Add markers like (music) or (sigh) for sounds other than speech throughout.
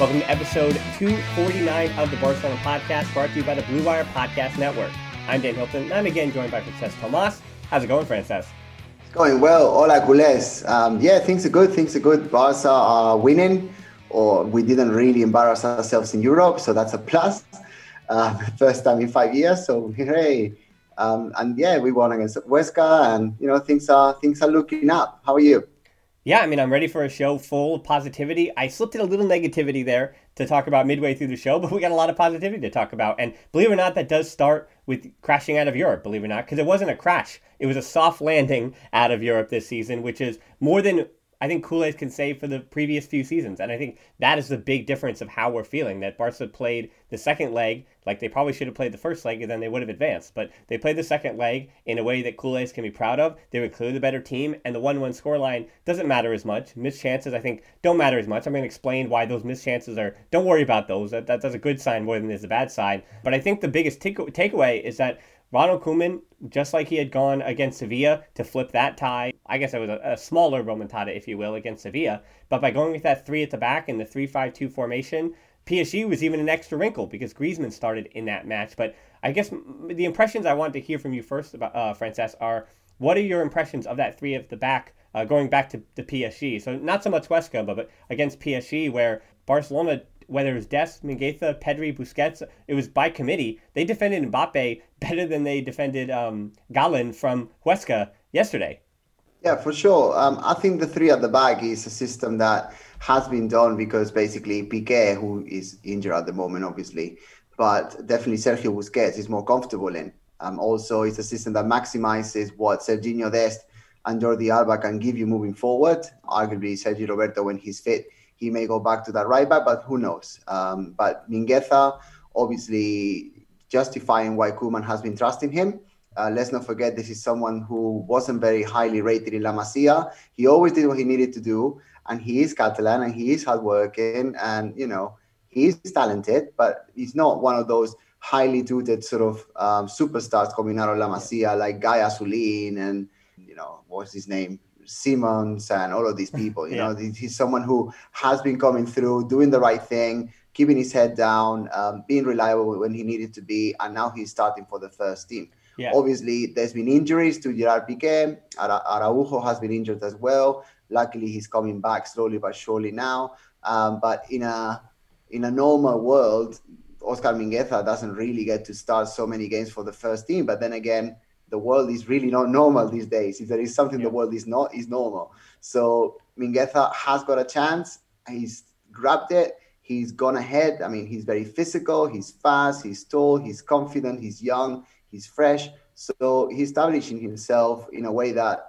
Welcome to episode 249 of the Barcelona Podcast, brought to you by the Blue Wire Podcast Network. I'm Dan Hilton, and I'm again joined by Francesc Tomas. How's it going, Francesc? It's going well. Hola, culés. Um, yeah, things are good. Things are good. Barca are winning, or we didn't really embarrass ourselves in Europe, so that's a plus. Uh, (laughs) first time in five years, so hooray! Um, and yeah, we won against Huesca, and you know things are things are looking up. How are you? Yeah, I mean, I'm ready for a show full of positivity. I slipped in a little negativity there to talk about midway through the show, (laughs) but we got a lot of positivity to talk about. And believe it or not, that does start with crashing out of Europe, believe it or not, because it wasn't a crash. It was a soft landing out of Europe this season, which is more than I think Culés can say for the previous few seasons. And I think that is the big difference of how we're feeling. That Barca played the second leg like they probably should have played the first leg and then they would have advanced. But they played the second leg in a way that Culés can be proud of. They were clearly the better team, and the 1 1 scoreline doesn't matter as much. Missed chances, I think, don't matter as much. I'm going to explain why those missed chances are. Don't worry about those. That, that, that's a good sign more than it's a bad sign. But I think the biggest take- takeaway is that Ronald Koeman, just like he had gone against Sevilla to flip that tie, I guess it was a, a smaller Remontada, if you will, against Sevilla. But by going with that three at the back in the 3 5 2 formation, PSG was even an extra wrinkle because Griezmann started in that match. But I guess the impressions I want to hear from you first, about uh, Francesc, are what are your impressions of that three at the back uh, going back to the PSG? So not so much Huesca, but, but against PSG, where Barcelona whether it was Des, Mingueza, Pedri, Busquets, it was by committee. They defended Mbappe better than they defended um, Gallon from Huesca yesterday. Yeah, for sure. Um, I think the three at the back is a system that has been done because basically Piqué, who is injured at the moment, obviously, but definitely Sergio Busquets is more comfortable in. Um, also, it's a system that maximizes what Serginho Dest and Jordi Alba can give you moving forward. Arguably, Sergi Roberto, when he's fit, he may go back to that right back, but who knows? Um, but Mingueza, obviously, justifying why Koeman has been trusting him. Uh, let's not forget this is someone who wasn't very highly rated in La Masia. He always did what he needed to do, and he is Catalan and he is hardworking, and you know he is talented, but he's not one of those highly touted sort of um, superstars coming out of La Masia like Guy Azullin and you know what's his name Simons and all of these (laughs) people. You yeah. know, he's someone who has been coming through, doing the right thing, keeping his head down, um, being reliable when he needed to be, and now he's starting for the first team. Yeah. Obviously, there's been injuries to Gerard Piqué. Araujo has been injured as well. Luckily, he's coming back slowly but surely now. Um, but in a in a normal world, Oscar Mingueza doesn't really get to start so many games for the first team. But then again, the world is really not normal these days. If there is something yeah. the world is not, is normal. So Mingueza has got a chance. He's grabbed it. He's gone ahead. I mean, he's very physical. He's fast. He's tall. He's confident. He's young. He's fresh. So he's establishing himself in a way that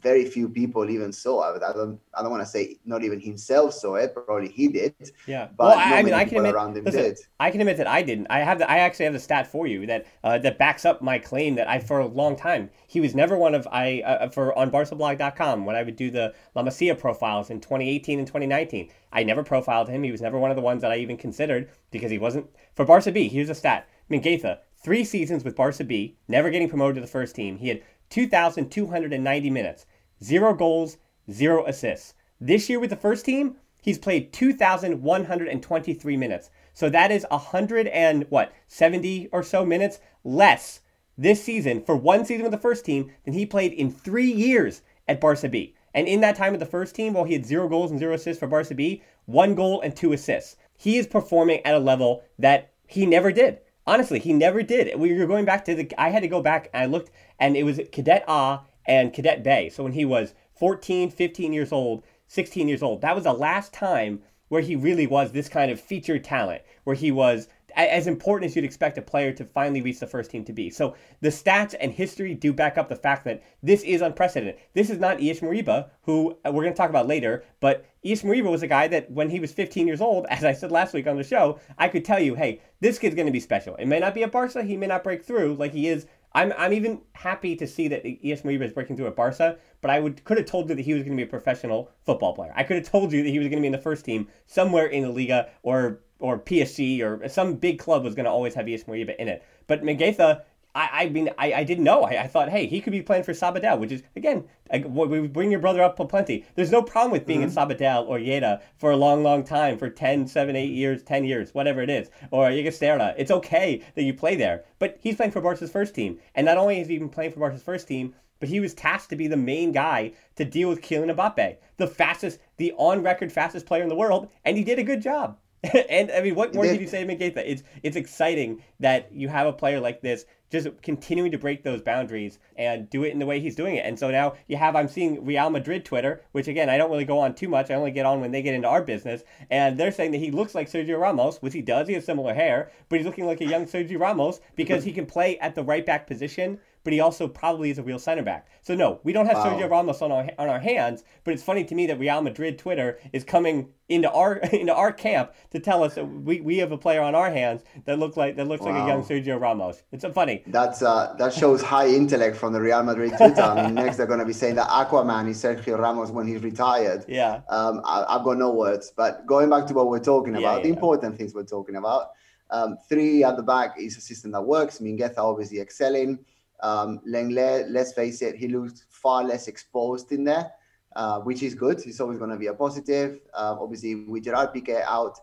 very few people even saw. I, I don't. I don't want to say not even himself saw it. Probably he did. Yeah. But well, I mean, I can admit. Listen, I can admit that I didn't. I have. The, I actually have the stat for you that uh, that backs up my claim that I for a long time he was never one of I uh, for on BarcaBlog.com when I would do the La Masia profiles in 2018 and 2019. I never profiled him. He was never one of the ones that I even considered because he wasn't for Barca B. Here's a stat. Mingueza, three seasons with Barca B, never getting promoted to the first team. He had 2,290 minutes. zero goals, zero assists. This year with the first team, he's played 2,123 minutes. So that is 100 and what, 70 or so minutes less this season for one season with the first team than he played in three years at Barca B. And in that time with the first team, while he had zero goals and zero assists for Barca B, one goal and two assists. He is performing at a level that he never did. Honestly, he never did. We were going back to the. I had to go back and I looked, and it was Cadet A and Cadet B. So when he was 14, 15 years old, 16 years old, that was the last time where he really was this kind of featured talent, where he was as important as you'd expect a player to finally reach the first team to be. So the stats and history do back up the fact that this is unprecedented. This is not Ilaix Moriba, who uh, we're going to talk about later, but Ilaix Moriba was a guy that when he was 15 years old, (laughs) as I said last week on the show, I could tell you, hey, this kid's going to be special. It may not be a Barca, he may not break through like he is I'm, I'm even happy to see that Ilaix Moriba is breaking through at Barca, but I would could have told you that he was going to be a professional football player. I could have told you that he was going to be in the first team somewhere in the Liga or or PSG or some big club was going to always have Ilaix Moriba in it. But Mingueza, I, I mean, I, I didn't know. I, I thought, hey, he could be playing for Sabadell, which is, again, I, we bring your brother up plenty. There's no problem with being mm-hmm. in Sabadell or Lleida for a long, long time, for 10, 7, 8 years, 10 years, whatever it is, or Llagostera. It's okay that you play there. But he's playing for Barca's first team. And not only is he been playing for Barca's first team, but he was tasked to be the main guy to deal with Kylian Mbappe, the fastest, the on-record fastest player in the world, and he did a good job. (laughs) and I mean, what more can you say to? It's it's exciting that you have a player like this just continuing to break those boundaries and do it in the way he's doing it. And so now you have I'm seeing Real Madrid Twitter, which again I don't really go on too much. I only get on when they get into our business, and they're saying that he looks like Sergio Ramos, which he does. He has similar hair, but he's looking like a young Sergio Ramos because he can play at the right back position but he also probably is a real center back. So no, we don't have wow. Sergio Ramos on our on our hands. But it's funny to me that Real Madrid Twitter is coming into our (laughs) into our camp to tell us that we, we have a player on our hands that looks like that looks wow. like a young Sergio Ramos. It's so funny. That's uh, that shows high intellect from the Real Madrid Twitter. I mean, next they're going to be saying that Aquaman is Sergio Ramos when he's retired. Yeah. Um, I, have got no words. But going back to what we're talking about, yeah, yeah, the important things we're talking about. Um, three at the back is a system that works. Mingueza obviously excelling. Um, Lenglet, let's face it, he looks far less exposed in there, uh, which is good. It's always going to be a positive. Uh, obviously, with Gerard Piqué out,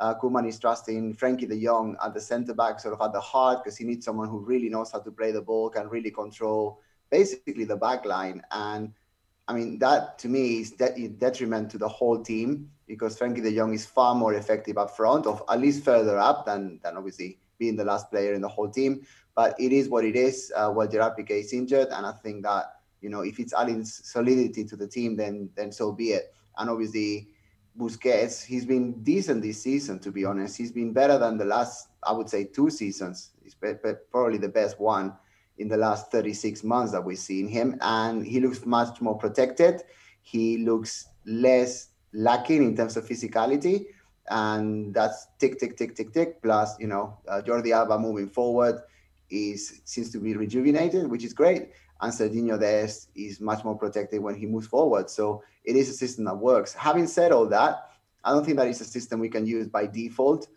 uh, is trusting Frenkie de Jong at the centre back, sort of at the heart, because he needs someone who really knows how to play the ball, can really control basically the back line. And I mean, that to me is de- detriment to the whole team because Frenkie de Jong is far more effective up front, of at least further up than, than obviously being the last player in the whole team. But it is what it is. Uh, well, Gerard is injured, and I think that you know if it's adding solidity to the team, then then so be it. And obviously, Busquets, he's been decent this season. To be honest, he's been better than the last, I would say, two seasons. He's probably the best one in the last 36 months that we've seen him, and he looks much more protected. He looks less lacking in terms of physicality and that's tick tick tick tick tick plus you know uh, Jordi Alba moving forward is seems to be rejuvenated, which is great. And Serginho Dest is much more protected when he moves forward. So it is a system that works. Having said all that, I don't think that is a system we can use by default.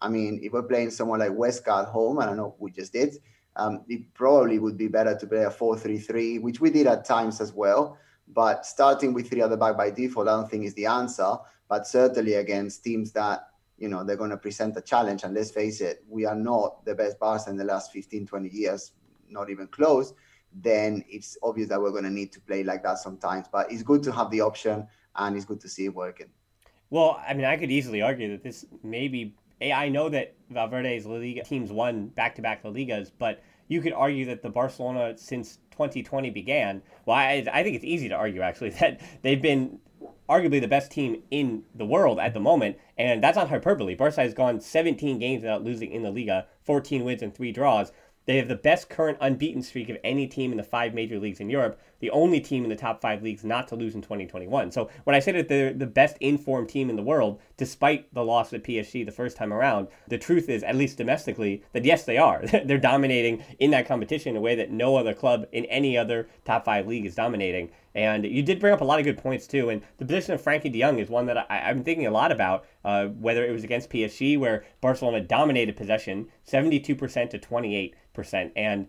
I mean, if we're playing someone like at home, and I don't know, we just did, um, it probably would be better to play a 4-3-3, which we did at times as well. But starting with three at the back by default, I don't think is the answer. But certainly against teams that you know they're going to present a challenge. And let's face it we are not the best bars in the last 15 20 years not even close. Then it's obvious that we're going to need to play like that sometimes. But it's good to have the option and it's good to see it working. Well i mean i could easily argue that this maybe i know that valverde's La Liga teams won back-to-back la ligas but you could argue that the barcelona since 2020 began. Well I, I think it's easy to argue actually (laughs) that they've been arguably the best team in the world at the moment, and that's not hyperbole. Barca has gone 17 games without losing in the Liga, 14 wins and three draws. They have the best current unbeaten streak of any team in the five major leagues in Europe, the only team in the top five leagues not to lose in 2021. So when I say that they're the best informed team in the world, despite the loss of PSG the first time around, the truth is, at least domestically, that yes, they are. (laughs) they're dominating in that competition in a way that no other club in any other top five league is dominating. And you did bring up a lot of good points too. And the position of Frenkie de Jong is one that I, been thinking a lot about. Uh, whether it was against PSG, where Barcelona dominated possession, seventy-two percent to twenty-eight percent, and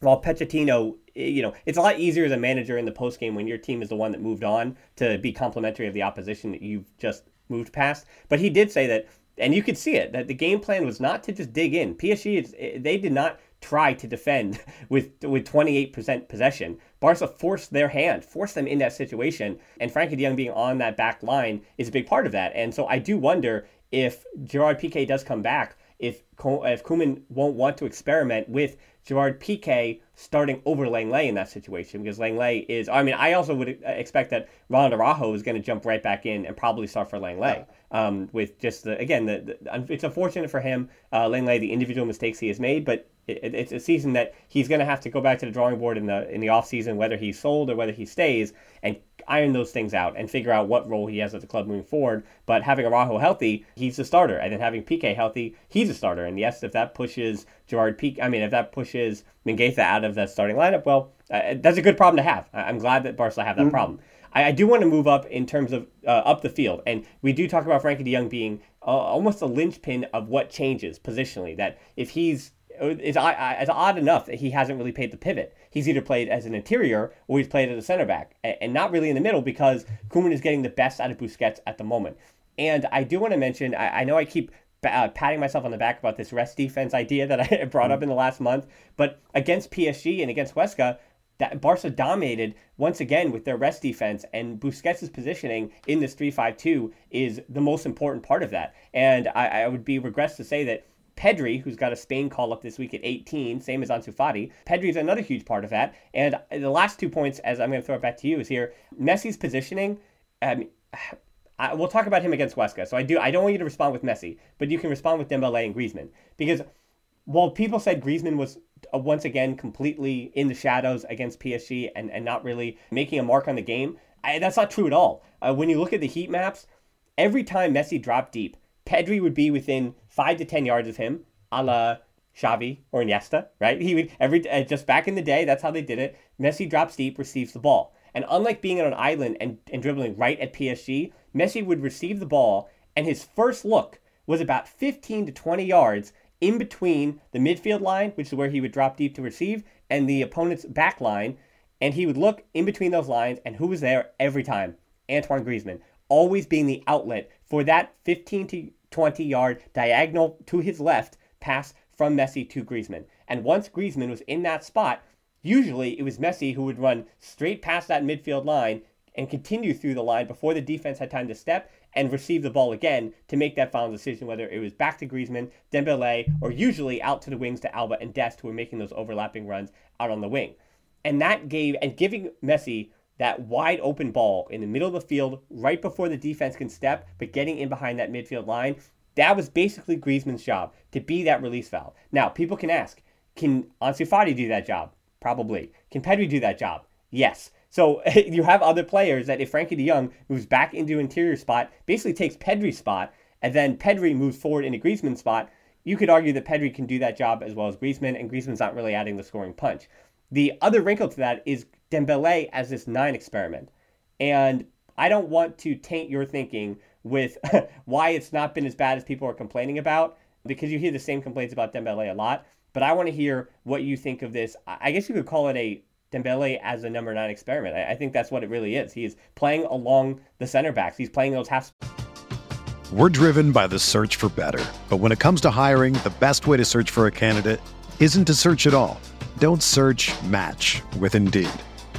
while Pochettino Eh, you know, it's a lot easier as a manager in the post game when your team is the one that moved on to be complimentary of the opposition that you've just moved past. But he did say that, and you could see it, that the game plan was not to just dig in. PSG, eh, they did not try to defend (laughs) with with 28% possession. Barca forced their hand, forced them in that situation, and Frenkie de Jong being on that back line is a big part of that. And so I do wonder if Gerard Piqué does come back, if if Koeman won't want to experiment with Gerard Piqué starting over Lenglet in that situation because Lenglet is. I mean, I also would expect that Ronald Araujo is going to jump right back in and probably start for Lenglet. Um, with just the again, the, the, it's unfortunate for him, uh, Lenglet, the individual mistakes he has made, but it, it's a season that he's going to have to go back to the drawing board in the in the off season, whether he's sold or whether he stays, and iron those things out and figure out what role he has at the club moving forward. But having Araujo healthy, he's a starter, and then having Piqué healthy, he's a starter. And yes, if that pushes Gerard Piqué, I mean, if that pushes Mingueza out of that starting lineup, well, uh, that's a good problem to have. I'm glad that Barca have that mm-hmm. problem. I, I, do want to move up in terms of uh, up the field, and we do talk about Frenkie De Jong being uh, almost a linchpin of what changes positionally. That if he's it's, it's odd enough that he hasn't really played the pivot. He's either played as an interior or he's played as a center back, and not really in the middle because Koeman is getting the best out of Busquets at the moment. And I do want to mention, I, I know I keep uh, patting myself on the back about this rest defense idea that I (laughs) brought up in the last month, but against PSG and against Huesca, that Barca dominated once again with their rest defense, and Busquets' positioning in this 3 5 2 is the most important part of that. And I, I would be regress to say that Pedri, who's got a Spain call up this week at 18, same as Ansu Fati. Pedri is another huge part of that. And the last two points, as I'm going to throw it back to you, is here Messi's positioning. Um, I, we'll talk about him against Huesca. So I do. I don't want you to respond with Messi, but you can respond with Dembele and Griezmann because while people said Griezmann was uh, once again completely in the shadows against PSG and, and not really making a mark on the game, I, that's not true at all. Uh, when you look at the heat maps, every time Messi dropped deep, Pedri would be within five to ten yards of him, a la Xavi or Iniesta, right? He would every uh, just back in the day, that's how they did it. Messi drops deep, receives the ball, and unlike being on an island and, and dribbling right at PSG, Messi would receive the ball, and his first look was about 15 to 20 yards in between the midfield line, which is where he would drop deep to receive, and the opponent's back line, and he would look in between those lines, and who was there every time? Antoine Griezmann, always being the outlet for that 15 to 20 yard diagonal to his left pass from Messi to Griezmann. And once Griezmann was in that spot, usually it was Messi who would run straight past that midfield line and continue through the line before the defense had time to step and receive the ball again to make that final decision, whether it was back to Griezmann, Dembele, or usually out to the wings to Alba and Dest, who were making those overlapping runs out on the wing. And that gave, and giving Messi that wide open ball in the middle of the field right before the defense can step, but getting in behind that midfield line. That was basically Griezmann's job to be that release valve. Now, people can ask, can Ansu Fati do that job? Probably. Can Pedri do that job? Yes. So (laughs) you have other players that if Frenkie de Jong moves back into interior spot, basically takes Pedri's spot, and then Pedri moves forward into Griezmann's spot, you could argue that Pedri can do that job as well as Griezmann, and Griezmann's not really adding the scoring punch. The other wrinkle to that is Dembele as this nine experiment. And I don't want to taint your thinking with (laughs) why it's not been as bad as people are complaining about, because you hear the same complaints about Dembele a lot. But I want to hear what you think of this. I guess you could call it a Dembele as a number nine experiment. I think that's what it really is. He is playing along the center backs. He's playing those half. We're driven by the search for better. But when it comes to hiring, the best way to search for a candidate isn't to search at all. Don't search match with Indeed.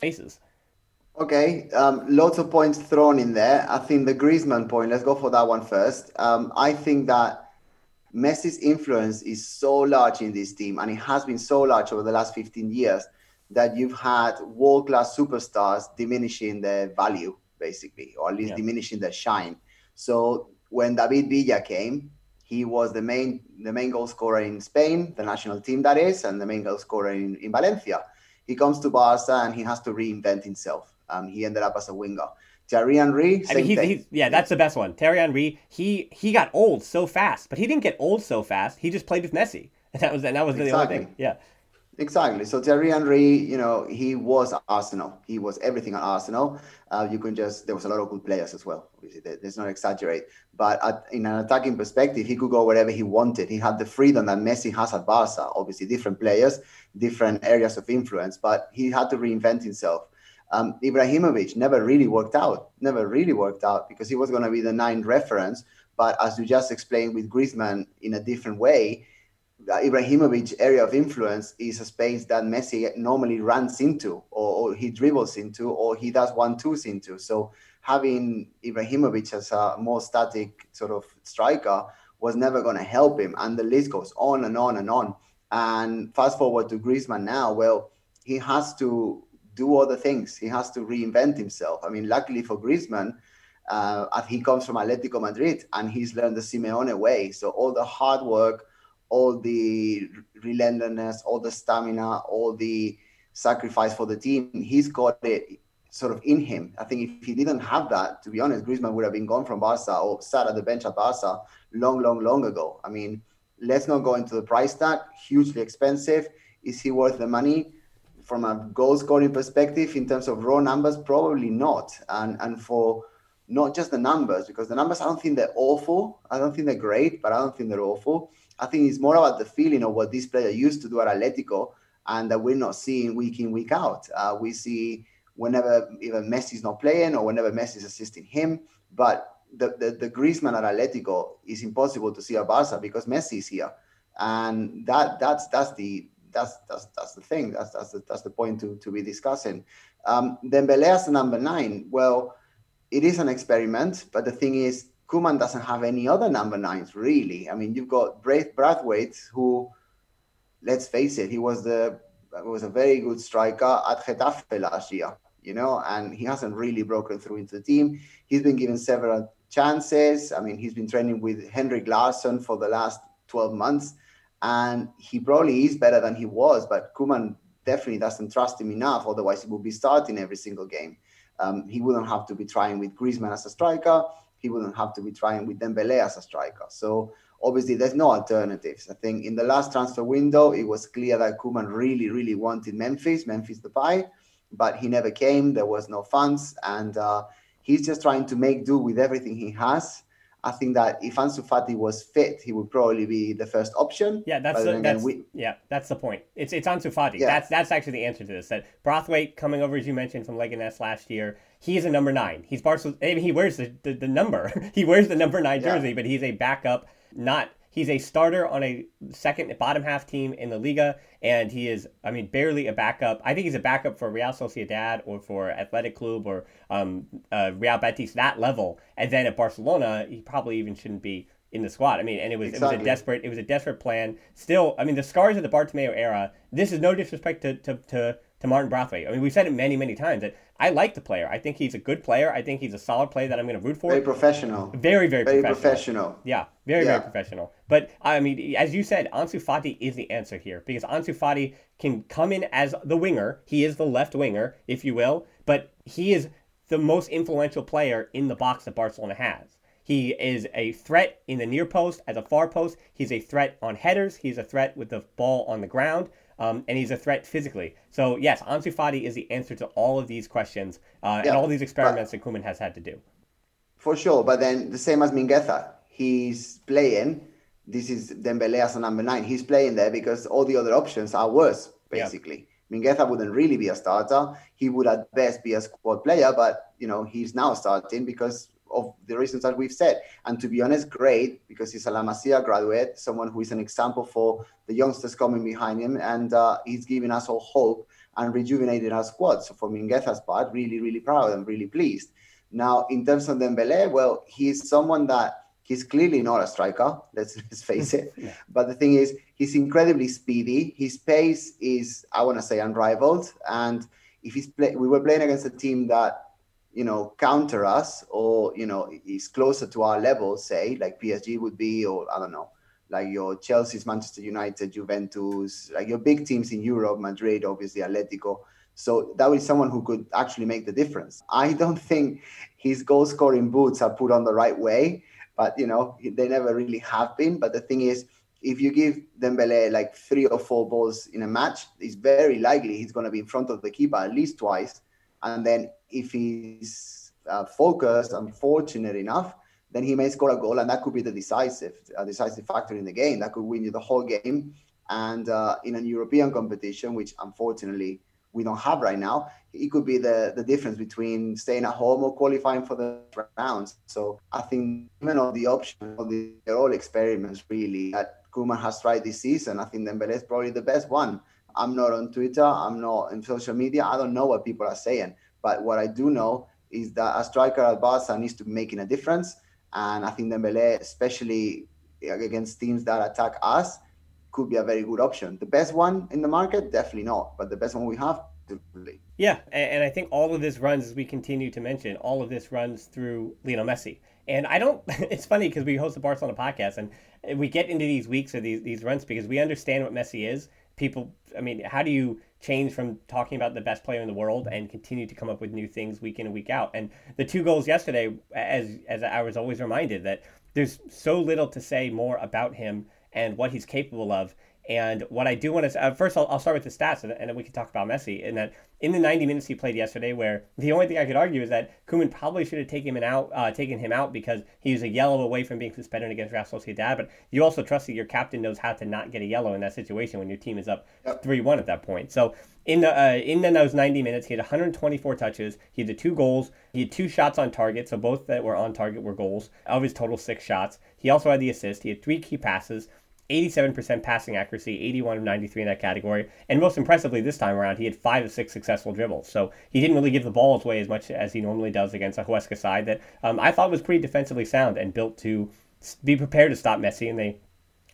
Faces. Okay, um, lots of points thrown in there. I think the Griezmann point. Let's go for that one first. Um, I think that Messi's influence is so large in this team, and it has been so large over the last 15 years that you've had world-class superstars diminishing their value, basically, or at least yeah. diminishing their shine. So when David Villa came, he was the main the main goal scorer in Spain, the national team that is, and the main goal scorer in, in Valencia. He comes to Barca and he has to reinvent himself. Um, he ended up as a winger. Thierry Henry, I mean, he's, he's, yeah, that's the best one. Thierry Henry, he he got old so fast, but he didn't get old so fast. He just played with Messi, and (laughs) that was and that was exactly. the only thing. Yeah, exactly. So Thierry Henry, you know, he was Arsenal. He was everything at Arsenal. Uh, you can just there was a lot of good players as well. Obviously, let's not exaggerate. But at, in an attacking perspective, he could go wherever he wanted. He had the freedom that Messi has at Barca. Obviously, different players, different areas of influence, but he had to reinvent himself. Um, Ibrahimovic never really worked out, never really worked out because he was going to be the nine reference. But as you just explained with Griezmann in a different way, Ibrahimovic area of influence is a space that Messi normally runs into, or, or he dribbles into, or he does one twos into. So having Ibrahimovic as a more static sort of striker was never going to help him. And the list goes on and on and on. And fast forward to Griezmann now, well, he has to do other things. He has to reinvent himself. I mean, luckily for Griezmann, uh, he comes from Atletico Madrid and he's learned the Simeone way. So all the hard work, all the relentlessness, all the stamina, all the sacrifice for the team, he's got it sort of in him. I think if he didn't have that, to be honest, Griezmann would have been gone from Barca or sat at the bench at Barca long, long, long ago. I mean, let's not go into the price tag. Hugely expensive. Is he worth the money? from a goal scoring perspective, in terms of raw numbers, probably not. And and for not just the numbers, because the numbers I don't think they're awful. I don't think they're great, but I don't think they're awful. I think it's more about the feeling of what this player used to do at Atletico, and that we're not seeing week in week out. Uh, we see whenever even Messi's not playing or whenever Messi's assisting him, but the, the, the Griezmann at Atletico is impossible to see at Barca because Messi is here, and that that's that's the that's that's that's the thing. That's that's the, that's the point to to be discussing. Um, Dembele number nine. Well, it is an experiment, but the thing is, Koeman doesn't have any other number nines really. I mean, you've got Braith Braithwaite, who, let's face it, he was the was a very good striker at Getafe last year. You know, and he hasn't really broken through into the team. He's been given several chances. I mean, he's been training with Henrik Larsson for the last 12 months and he probably is better than he was, but Koeman definitely doesn't trust him enough. Otherwise, he would be starting every single game. Um, he wouldn't have to be trying with Griezmann as a striker. He wouldn't have to be trying with Dembele as a striker. So obviously, there's no alternatives. I think in the last transfer window, it was clear that Koeman really, really wanted Memphis, Memphis Depay, but he never came. There was no funds, and uh, he's just trying to make do with everything he has. I think that if Ansu Fati was fit, he would probably be the first option. Yeah, that's the, that's we, yeah, that's the point. It's it's Ansu Fati. Yeah. That's that's actually the answer to this. That Braithwaite coming over as you mentioned from Leganes last year. he's a number nine. He's Barcelona. I mean, he wears the, the, the number. (laughs) he wears the number nine jersey, yeah. but he's a backup, not He's a starter on a second bottom half team in the Liga, and he is, I mean, barely a backup. I think he's a backup for Real Sociedad or for Athletic Club or um, uh, Real Betis, that level. And then at Barcelona, he probably even shouldn't be in the squad. I mean, and it was exactly. it was a desperate it was a desperate plan. Still, I mean, the scars of the Bartomeu era. This is no disrespect to to, to to Martin Braithwaite. I mean, we've said it many, many times that I like the player. I think he's a good player. I think he's a solid player that I'm going to root for. Very professional. Very, very, very professional. professional. Yeah, very, yeah. very professional. But I mean, as you said, Ansu Fati is the answer here because Ansu Fati can come in as the winger. He is the left winger, if you will, but he is the most influential player in the box that Barcelona has. He is a threat in the near post as a far post. He's a threat on headers. He's a threat with the ball on the ground um, and he's a threat physically. So yes, Ansu Fati is the answer to all of these questions uh, yeah, and all these experiments that Koeman has had to do. For sure, but then the same as Mingueza, he's playing. This is Dembele as a number nine. He's playing there because all the other options are worse, basically. Yep. Mingueza wouldn't really be a starter. He would at best be a squad player, but you know he's now starting because of the reasons that we've said. And to be honest, great because he's a La Masia graduate, someone who is an example for the youngsters coming behind him, and uh, he's giving us all hope. and rejuvenated our squad. So for Mingueza's part, really, really proud and really pleased. Now, in terms of Dembele, well, he's someone that he's clearly not a striker. Let's, (laughs) let's face it. yeah. But the thing is, he's incredibly speedy. His pace is, I want to say, unrivaled. And if he's play, we were playing against a team that you know counter us or you know is closer to our level, say like PSG would be, or I don't know, like your Chelsea's, Manchester United, Juventus, like your big teams in Europe, Madrid, obviously Atletico. So that was someone who could actually make the difference. I don't (laughs) think his goal scoring boots are put on the right way, but you know they never really have been. But the thing is, if you give Dembele like three or four balls in a match, it's very likely he's going to be in front of the keeper at least twice. And then if he's uh, focused and fortunate enough, then he may score a goal, and that could be the decisive, a decisive factor in the game. That could win you the whole game. And uh, in a European competition, which unfortunately we don't have right now, it could be the, the difference between staying at home or qualifying for the rounds. So I think even on the option of the they're all experiments really that Koeman has tried this season. I think Dembele is probably the best one. I'm not on Twitter. I'm not in social media. I don't know what people are saying. But what I do know is that a striker at Barca needs to be making a difference. And I think Dembele, especially against teams that attack us, could be a very good option. The best one in the market, definitely not. But the best one we have, definitely. Yeah, and I think all of this runs, as we continue to mention, all of this runs through Lionel Messi. And I don't. (laughs) It's funny because we host the Barcelona podcast, and we get into these weeks or these these runs because we understand what Messi is. People, I mean, how do you change from talking about the best player in the world and continue to come up with new things week in and week out? And the two goals yesterday, as as I was always reminded that there's so little to say more about him and what he's capable of. And what I do want to uh, first, I'll, I'll, start with the stats, and, and, then we can talk about Messi. In that, in the 90 minutes he played yesterday, where the only thing I could argue is that Koeman probably should have taken him out, uh, taken him out because he was a yellow away from being suspended against Real Sociedad. But you also trust that your captain knows how to not get a yellow in that situation when your team is up three one at that point. So in the uh, in the, those 90 minutes, he had 124 touches. He had the two goals. He had two shots on target, so both that were on target were goals of his total six shots. He also had the assist. He had three key passes. 87% passing accuracy, 81 of 93 in that category. And most impressively this time around, he had five of six successful dribbles. So he didn't really give the ball away as much as he normally does against a Huesca side that um, I thought was pretty defensively sound and built to be prepared to stop Messi. And they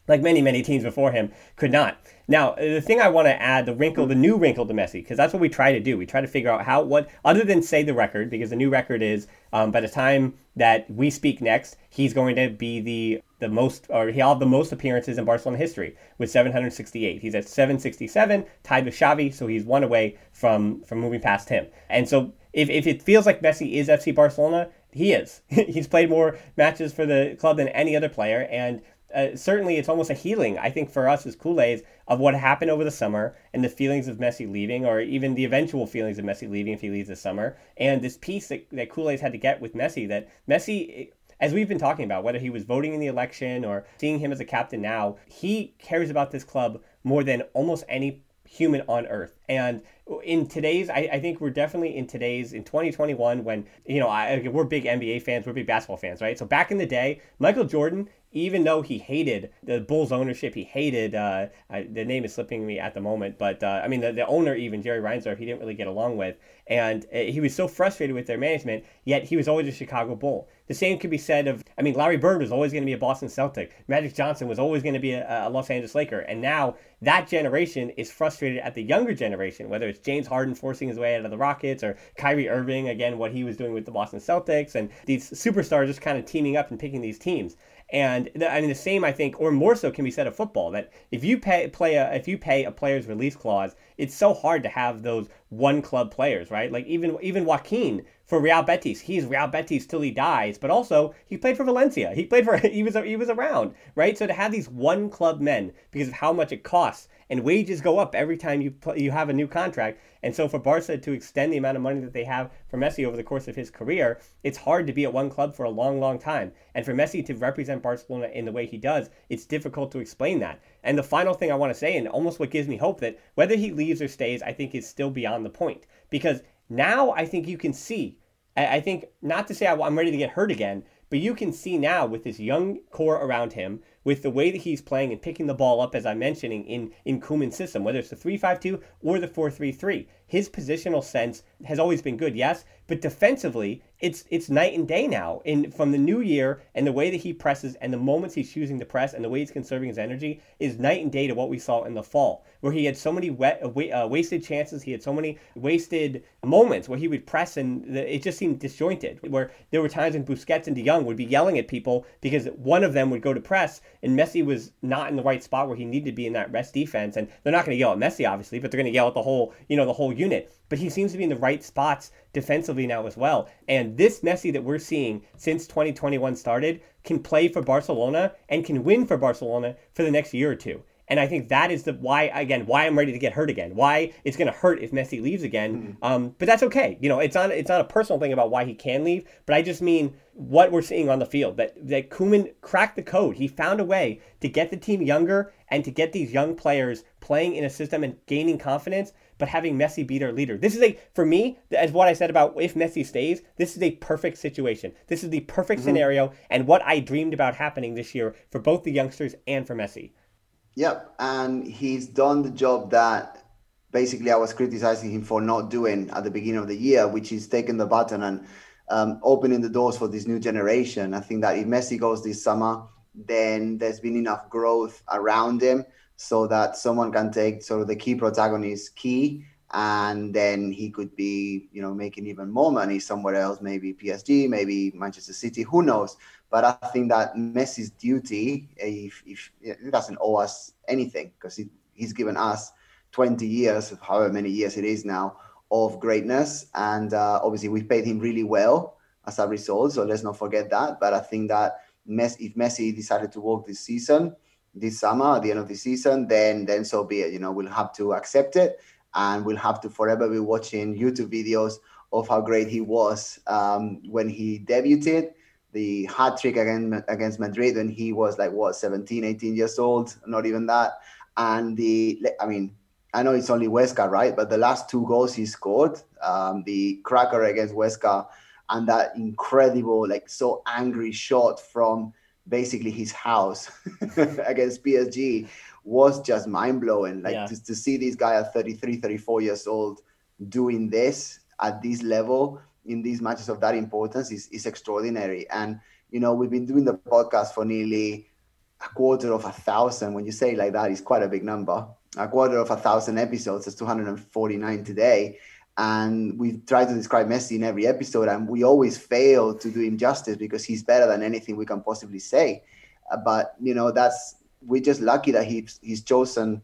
like many, many teams before him, could not. Now, the thing I want to add, the wrinkle, the new wrinkle to Messi, because that's what we try to do. We try to figure out how, what, other than say the record, because the new record is um, by the time that we speak next, he's going to be the the most, or he'll have the most appearances in Barcelona history with 768. He's at 767, tied with Xavi, so he's one away from from moving past him. And so, if, if it feels like Messi is FC Barcelona, he is. (laughs) he's played more matches for the club than any other player, and uh, certainly it's almost a healing, I think, for us as Culés of what happened over the summer and the feelings of Messi leaving, or even the eventual feelings of Messi leaving if he leaves this summer, and this piece that, that Culés had to get with Messi that Messi. As we've been talking about, whether he was voting in the election or seeing him as a captain now, he cares about this club more than almost any human on earth. And in today's, I, I, think we're definitely in today's, in 2021, when, you know, I, we're big NBA fans, we're big basketball fans, right? So back in the day, Michael Jordan even though he hated the Bulls ownership, he hated uh, I, the name is slipping me at the moment, but uh, I mean the, the owner even Jerry Reinsdorf, he didn't really get along with, and uh, he was so frustrated with their management. Yet he was always a Chicago Bull. The same could be said of I mean Larry Bird was always going to be a Boston Celtic, Magic Johnson was always going to be a, a Los Angeles Laker, and now that generation is frustrated at the younger generation, whether it's James Harden forcing his way out of the Rockets or Kyrie Irving again what he was doing with the Boston Celtics, and these superstars just kind of teaming up and picking these teams. And the, I mean, the same I think, or more so, can be said of football. That if you pay play a if you pay a player's release clause, it's so hard to have those one club players, right? Like even even Joaquin for Real Betis, he's Real Betis till he dies. But also, he played for Valencia. He played for (laughs) he was he was around, right? So to have these one club men because of how much it costs and wages go up every time you you have a new contract. And so for Barca to extend the amount of money that they have for Messi over the course of his career, it's hard to be at one club for a long, long time. And for Messi to represent Barcelona in the way he does, it's difficult to explain that. And the final thing I want to say, and almost what gives me hope that whether he leaves or stays, I think is still beyond the point. Because now I think you can see, I think, not to say I'm ready to get hurt again, but you can see now with this young core around him, with the way that he's playing and picking the ball up, as I'm mentioning, in, in Koeman's system, whether it's the 3 5 2 or the 4 3 3. His positional sense has always been good, yes, but defensively, it's it's night and day now. In from the new year and the way that he presses and the moments he's choosing to press and the way he's conserving his energy is night and day to what we saw in the fall, where he had so many wet, uh, wasted chances, he had so many wasted moments where he would press and it just seemed disjointed. Where there were times when Busquets and De Jong would be yelling at people because one of them would go to press and Messi was not in the right spot where he needed to be in that rest defense. And they're not going to yell at Messi, obviously, but they're going to yell at the whole, you know, the whole unit. But he seems to be in the right spots defensively now as well. And this Messi that we're seeing since 2021 started can play for Barcelona and can win for Barcelona for the next year or two. And I think that is the why again why I'm ready to get hurt again. Why it's going to hurt if Messi leaves again. Mm-hmm. Um, but that's okay. You know, it's not it's not a personal thing about why he can leave. But I just mean what we're seeing on the field that that Koeman cracked the code. He found a way to get the team younger and to get these young players playing in a system and gaining confidence but having Messi be their leader. This is a, for me, as what I said about if Messi stays, this is a perfect situation. This is the perfect mm-hmm. scenario and what I dreamed about happening this year for both the youngsters and for Messi. Yep, and he's done the job that basically I was criticizing him for not doing at the beginning of the year, which is taking the button and um, opening the doors for this new generation. I think that if Messi goes this summer, then there's been enough growth around him so that someone can take sort of the key protagonist key and then he could be you know making even more money somewhere else maybe psg maybe manchester city who knows? But i think that messi's duty if, if it doesn't owe us anything because he, he's given us 20 years of however many years it is now of greatness. And uh, obviously we paid him really well as a result so let's not forget that. But i think that Messi, if messi decided to walk this season this summer at the end of the season, then then so be it. You know, we'll have to accept it, and we'll have to forever be watching YouTube videos of how great he was um, when he debuted. The hat trick against against Madrid when he was like what 17, 18 years old, not even that. And the I mean, I know it's only Huesca, right? But the last two goals he scored, um, the cracker against Huesca, and that incredible, like so angry shot from basically his house (laughs) against PSG was just mind blowing. Like yeah. to, to see this guy at 33, 34 years old doing this at this level in these matches of that importance is, is extraordinary. And, you know, we've been doing the podcast for nearly a quarter of a thousand. When you say like that, it's quite a big number. A quarter of a thousand episodes, that's 249 today and we've tried to describe Messi in every episode, and we always fail to do him justice because he's better than anything we can possibly say. Uh, but you know, that's we're just lucky that he's he's chosen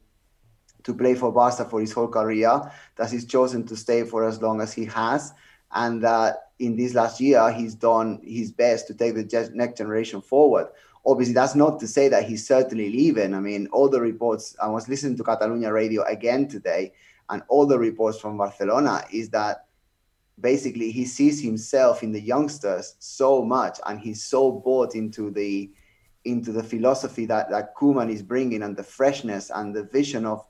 to play for Barca for his whole career, that he's chosen to stay for as long as he has, and that in this last year he's done his best to take the next generation forward. Obviously, that's not to say that he's certainly leaving. I mean, all the reports. I was listening to Catalunya Radio again today and all the reports from Barcelona is that basically he sees himself in the youngsters so much and he's so bought into the into the philosophy that that Koeman is bringing and the freshness and the vision of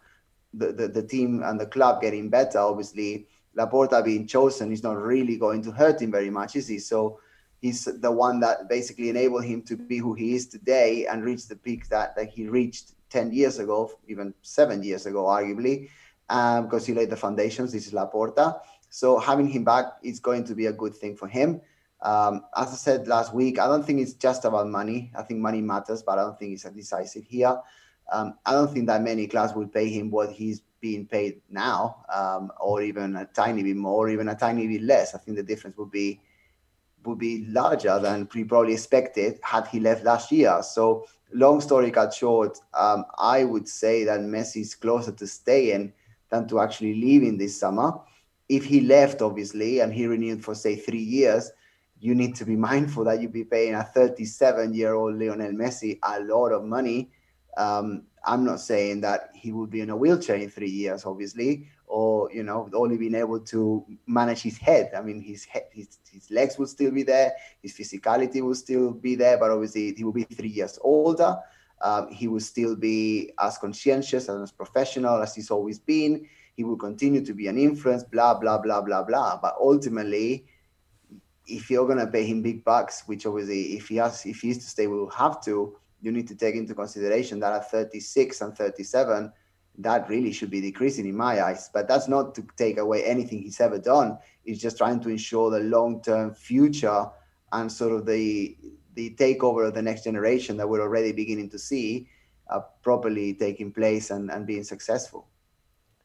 the, the, the team and the club getting better. Obviously Laporta being chosen is not really going to hurt him very much is he? So he's the one that basically enabled him to be who he is today and reach the peak that, that he reached 10 years ago even seven years ago arguably um, because he laid the foundations. This is Laporta. So having him back is going to be a good thing for him. Um, as I said last week, I don't think it's just about money. I think money matters, but I don't think it's decisive here. Um, I don't think that many clubs will pay him what he's being paid now, um, or even a tiny bit more, or even a tiny bit less. I think the difference would be would be larger than we probably expected had he left last year. So, long story cut short, um, I would say that Messi is closer to staying than to actually leave in this summer. If he left, obviously, and he renewed for say three years, you need to be (laughs) mindful that you'd be paying a 37 year old Lionel Messi a lot of money. Um, I'm not saying that he would be in a wheelchair in three years, obviously, or you know, only being able to manage his head. I mean, his head, his, his legs would still be there, his physicality will still be there, but obviously he will be three years older um, he will still be as conscientious and as professional as he's always been. He will continue to be an influence, blah, blah, blah, blah, blah. But ultimately, if you're going to pay him big bucks, which obviously if he has, if he is to stay, we will have to, you need to take into consideration that at 36 and 37, that really should be decreasing in my eyes. But that's not to take away anything he's ever done. It's just trying to ensure the long-term future and sort of the the takeover of the next generation that we're already beginning to see uh, properly taking place and, and being successful.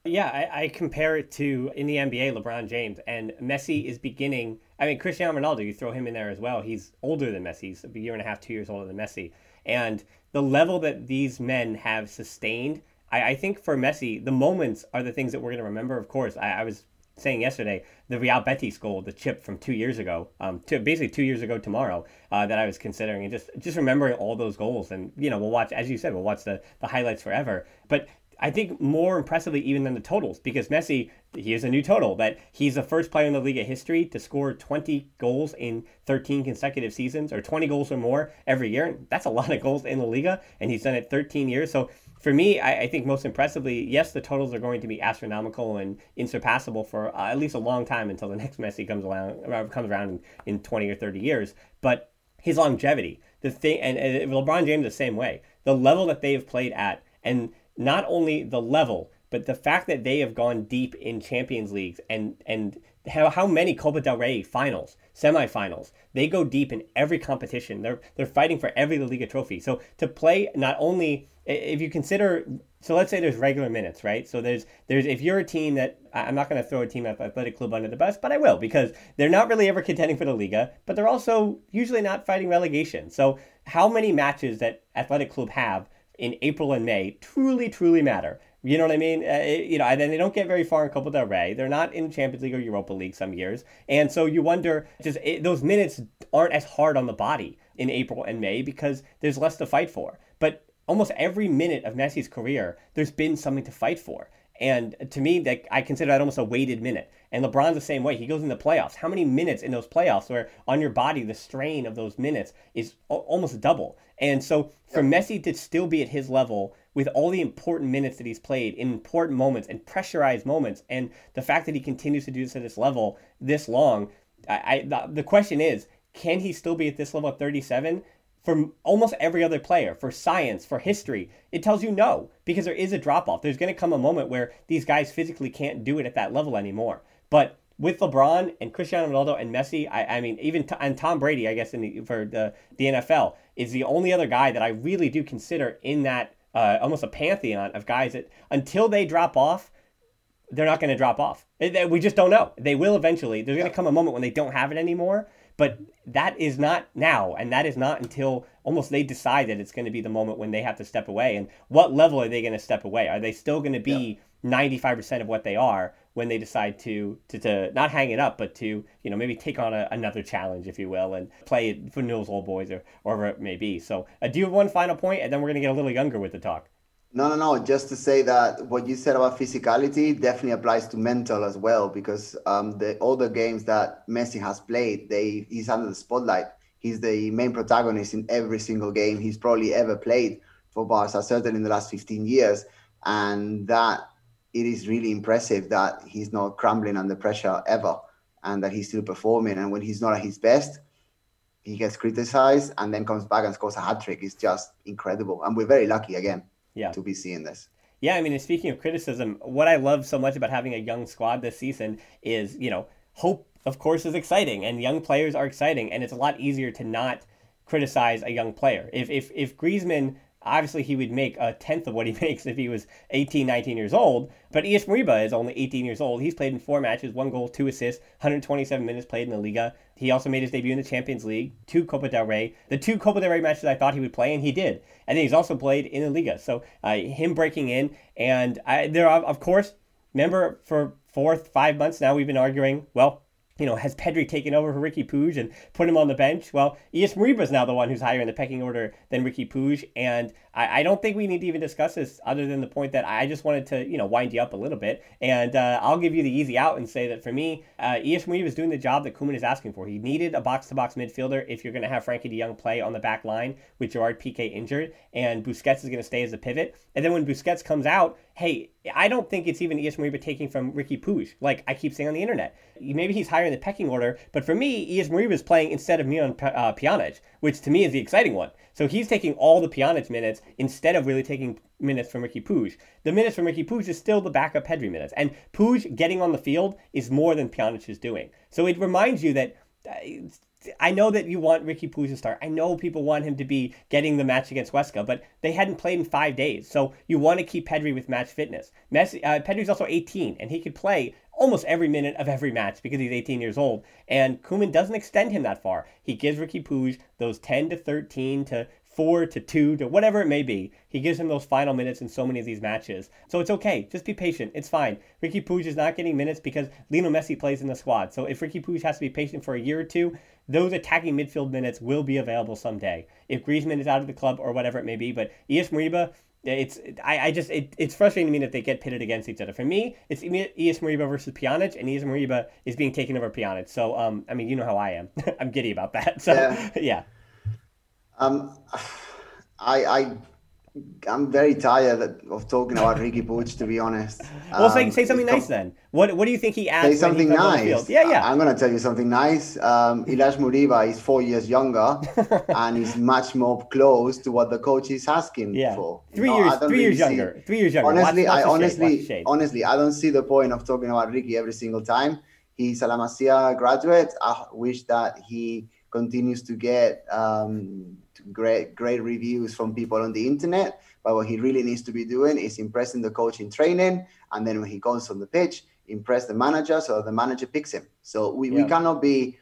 Yeah, I, I, compare it to in the NBA, LeBron James and Messi is beginning. I mean, Cristiano Ronaldo, you throw him in there as well. He's older than Messi. He's a year and a half, two years older than Messi. And the level that these men have sustained, I, I think for Messi, the moments are the things that we're going to remember. Of course, I, I was saying yesterday, the Real Betis goal, the chip from two years ago, um, to basically two years ago tomorrow, uh, that I was considering, and just just remembering all those goals, and you know, we'll watch, as you said, we'll watch the the highlights forever. But I think more impressively even than the totals because Messi, here's a new total that he's the first player in the Liga history to score 20 goals in 13 consecutive seasons or 20 goals or more every year. That's a lot of goals in the Liga, and he's done it 13 years. So for me, I, I think most impressively, yes, the totals are going to be astronomical and insurpassable for uh, at least a long time until the (laughs) next Messi comes around comes around in, in 20 or 30 years. But his longevity, the thing, and, and LeBron James the same way, the level that they have played at, and not only the level, but the fact that they have gone deep in Champions Leagues and and how, how many Copa del Rey finals, semifinals, they go deep in every competition. They're they're fighting for every La Liga trophy. So to play not only if you consider so let's say there's regular minutes, right? So there's there's if you're a team that I'm not going to throw a team at Athletic Club under the bus, but I will because they're not really ever contending for the Liga, but they're also usually not fighting relegation. So how many matches that Athletic Club have in April and May truly, truly matter. You know what I mean? Uh, you know, and then they don't get very far in Copa del Rey. They're not in Champions League or Europa League some years, and so you wonder just it, those minutes aren't as hard on the body in April and May because there's less to fight for. But almost every minute of Messi's career, there's been something to fight for. And to me, that I consider that almost a weighted minute. And LeBron's the same way. He goes in the playoffs. How many minutes in those playoffs where on your body the strain of those minutes is almost double? And so for Messi to still be at his level with all the important minutes that he's played in important moments and pressurized moments, and the fact that he continues to do this at this level this long, I, I the question is, can he still be at this level at 37? For almost every other player, for science, for history, it tells you no, because there is a drop off. There's going to come a moment where these guys physically can't do it at that level anymore. But with LeBron and Cristiano Ronaldo and Messi, I, I mean, even t- and Tom Brady, I guess, in the, for the, the NFL, is the only other guy that I really do consider in that uh, almost a pantheon of guys that until they drop off, they're not going to drop off. We just don't know. They will eventually. There's going to come a moment when they don't have it anymore. But that is not now, and that is not until almost they decide that it's going to be the moment when they have to step away. And what level are they going to step away? Are they still going to be ninety five percent of what they are, when they decide to, to, to not hang it up, but to, you know, maybe take on a, another challenge, if you will, and play it for Newell's Old Boys or, or whatever it may be. So uh, do you have one final point, and then we're going to get a little younger with the talk? No, no, no. Just to say that what you said about physicality definitely applies to mental as well, because um, the the games that Messi has played, they he's under the spotlight. He's the main protagonist in every single game he's probably ever played for Barca, certainly in the last 15 years, and that it is really impressive that he's not crumbling under pressure ever and that he's still performing. And when he's not at his best, he gets criticized and then comes back and scores a hat trick. It's just incredible. And we're very lucky again yeah. to be seeing this. Yeah, I mean, speaking of criticism, what I love so much about having a young squad this season is, you know, hope, of course, is exciting and young players are exciting. And it's a lot easier to not criticize a young player. If, if, if Griezmann obviously he would make a tenth of what he (laughs) makes if he was 18, 19 years old. But Ilaix Moriba is only 18 years old. He's played in four matches, one goal, two assists, 127 minutes played in the Liga. He also made his debut in the Champions League, two Copa del Rey. The two Copa del Rey matches I thought he would play, and he did. And then he's also played in the Liga. So uh, him breaking in, and I, there are, of course, remember for four, five months now we've been arguing, well, you know, has Pedri taken over for Riqui Puig and put him on the bench? Well, Ilaix Moriba is now the one who's higher in the pecking order than Riqui Puig, and I, I, don't think we need to even discuss this other than the point that I just wanted to, you know, wind you up a little bit, and uh, I'll give you the easy out and say that for me, uh, Moriba is doing the job that Koeman is asking for. He needed a box-to-box midfielder if you're going to have Frenkie de Jong play on the back line with Gerard Piqué injured, and Busquets is going to stay as a pivot, and then when Busquets comes out, hey, I don't think it's even Ilaix taking from Riqui Puig, like I keep saying on the internet. Maybe he's higher in the pecking order, but for me, Ilaix Moriba is playing instead of Milan uh, Pjanic, which to me is the exciting one. So he's taking all the Pjanic minutes instead of really taking minutes from Riqui Puig. The minutes from Riqui Puig is still the backup Pedri minutes, and Puig getting on the field is more than Pjanic is doing. So it reminds you that uh, I know that you want Riqui Puig to start. I know people want him to be getting the match against Huesca, but they hadn't played in five days. So you want to keep Pedri with match fitness. Messi, uh, Pedri's also 18, and he could play almost every minute of every match because he's 18 years old. And Koeman doesn't extend him that far. He gives Riqui Puig those 10 to 13 to four to two to whatever it may be. He gives him those final minutes in so many of these matches. So it's okay. Just be patient. It's fine. Riqui Puig is not getting minutes because Lionel Messi plays in the squad. So if Riqui Puig has to be patient for a year or two, those attacking midfield minutes will be available someday. If Griezmann is out of the club or whatever it may be. But Ilaix Moriba, it's I, I just it, it's frustrating to me that they get pitted against each other. For me, it's Ilaix Moriba versus Pjanic, and Ilaix Moriba is being taken over Pjanic. So um, I mean, you know how I am. (laughs) I'm giddy about that. So yeah. (laughs) yeah. Um, I, I, I'm very tired of talking about Riqui Puig, to be honest. Well, um, say, say something nice then. What What do you think he adds? To the team? Say something nice. Yeah, yeah. I'm going to tell you something nice. Um, Ilaix Moriba is four years younger (laughs) and is much more close to what the coach is asking yeah. for. Three years, three really years younger. Three years younger. Honestly, watch, watch I honestly, honestly, I don't see the point of talking about Riqui every single time. He's a La Masia graduate. I wish that he continues to get um, great great reviews from people on the internet. But what he really needs to be doing is impressing the coach in training, and then when he goes on the pitch, impress the manager so the manager picks him. So we, yeah. we cannot be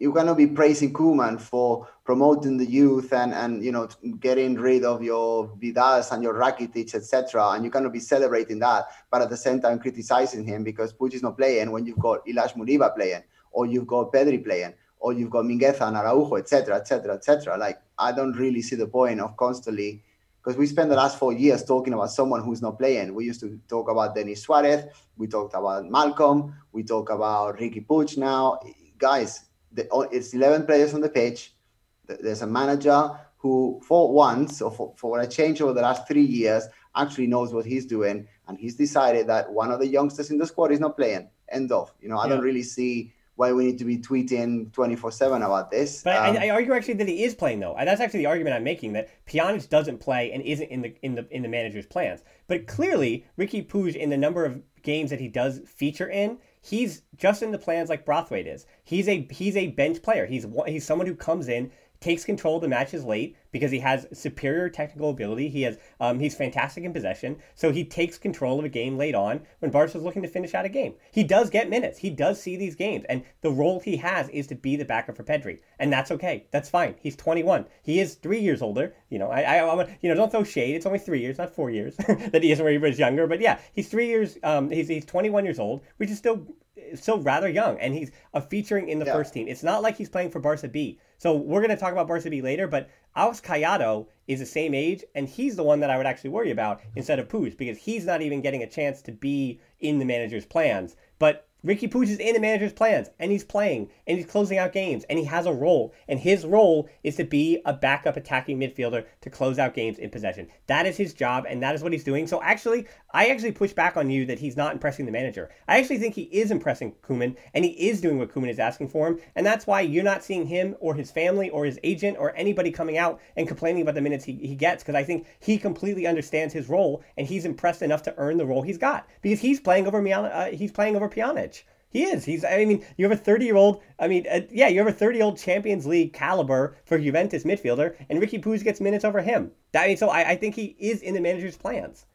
you cannot be praising Koeman for promoting the youth and and you know getting rid of your Vidals and your Rakitic etc. And you cannot be celebrating that, but at the same time criticizing him because Puig is not playing when you've got Ilaix Moriba playing or you've got Pedri playing or you've got Mingueza and Araujo, etc., etc., etc. Like I don't really see the point of constantly because we spent the last four years talking about someone who's not playing. We used to talk about Denis Suarez, we talked about Malcom, we talk about Riqui Puig now. Guys, the, oh, it's 11 players on the pitch. There's a manager who, for once, or for, for a change over the last three years, actually knows what he's doing. And he's decided that one of the youngsters in the squad is not playing. End of. You know, I yeah. don't really see why we need to be tweeting 24 7 about this. But um, I, I, argue actually that he is playing though. And that's actually the argument I'm making that Pjanic doesn't play and isn't in the in the in the manager's plans. But clearly, Riqui Puig in the number of games that he does feature in, he's just in the plans like Braithwaite is. He's a he's a bench player. He's he's someone who comes in takes control of the matches late because he has superior technical ability. He has um, he's fantastic in possession, so he takes control of a game late on when Barca's looking to finish out a game. He does get minutes. He does see these games, and the role he has is to be the backup for Pedri, and that's okay. That's fine. He's 21. He is three years older. You know, I, I, I you know, don't throw shade. It's only three years, not four years (laughs) that he is where he was younger. But yeah, he's three years. Um, he's he's 21 years old, which is still still rather young, and he's a featuring in the yeah. first team. It's not like he's playing for Barca B. So we're going to talk about Barca B later, but Alex Collado is the same age, and he's the one that I would actually worry about instead of Puig because he's not even getting a chance to be in the manager's plans. But Riqui Puig is in the manager's plans and he's playing and he's closing out games and he has a role. And his role is to be a backup attacking midfielder to close out games in possession. That is his job and that is what he's doing. So actually, I actually push back on you that he's not impressing the manager. I actually think he is impressing Koeman, and he is doing what Koeman is asking for him. And that's why you're not seeing him or his family or his agent or anybody coming out and complaining about the minutes he, he gets because I think he completely understands his role and he's impressed enough to earn the role he's got because he's playing over Mian- uh, he's playing over Pjanic. He is. He's. I mean, you have a 30 year old. I mean, uh, yeah, you have a 30 year old Champions League caliber for Juventus midfielder, and Riqui Puig gets minutes over him. That, I mean, so I, I think he is in the manager's plans.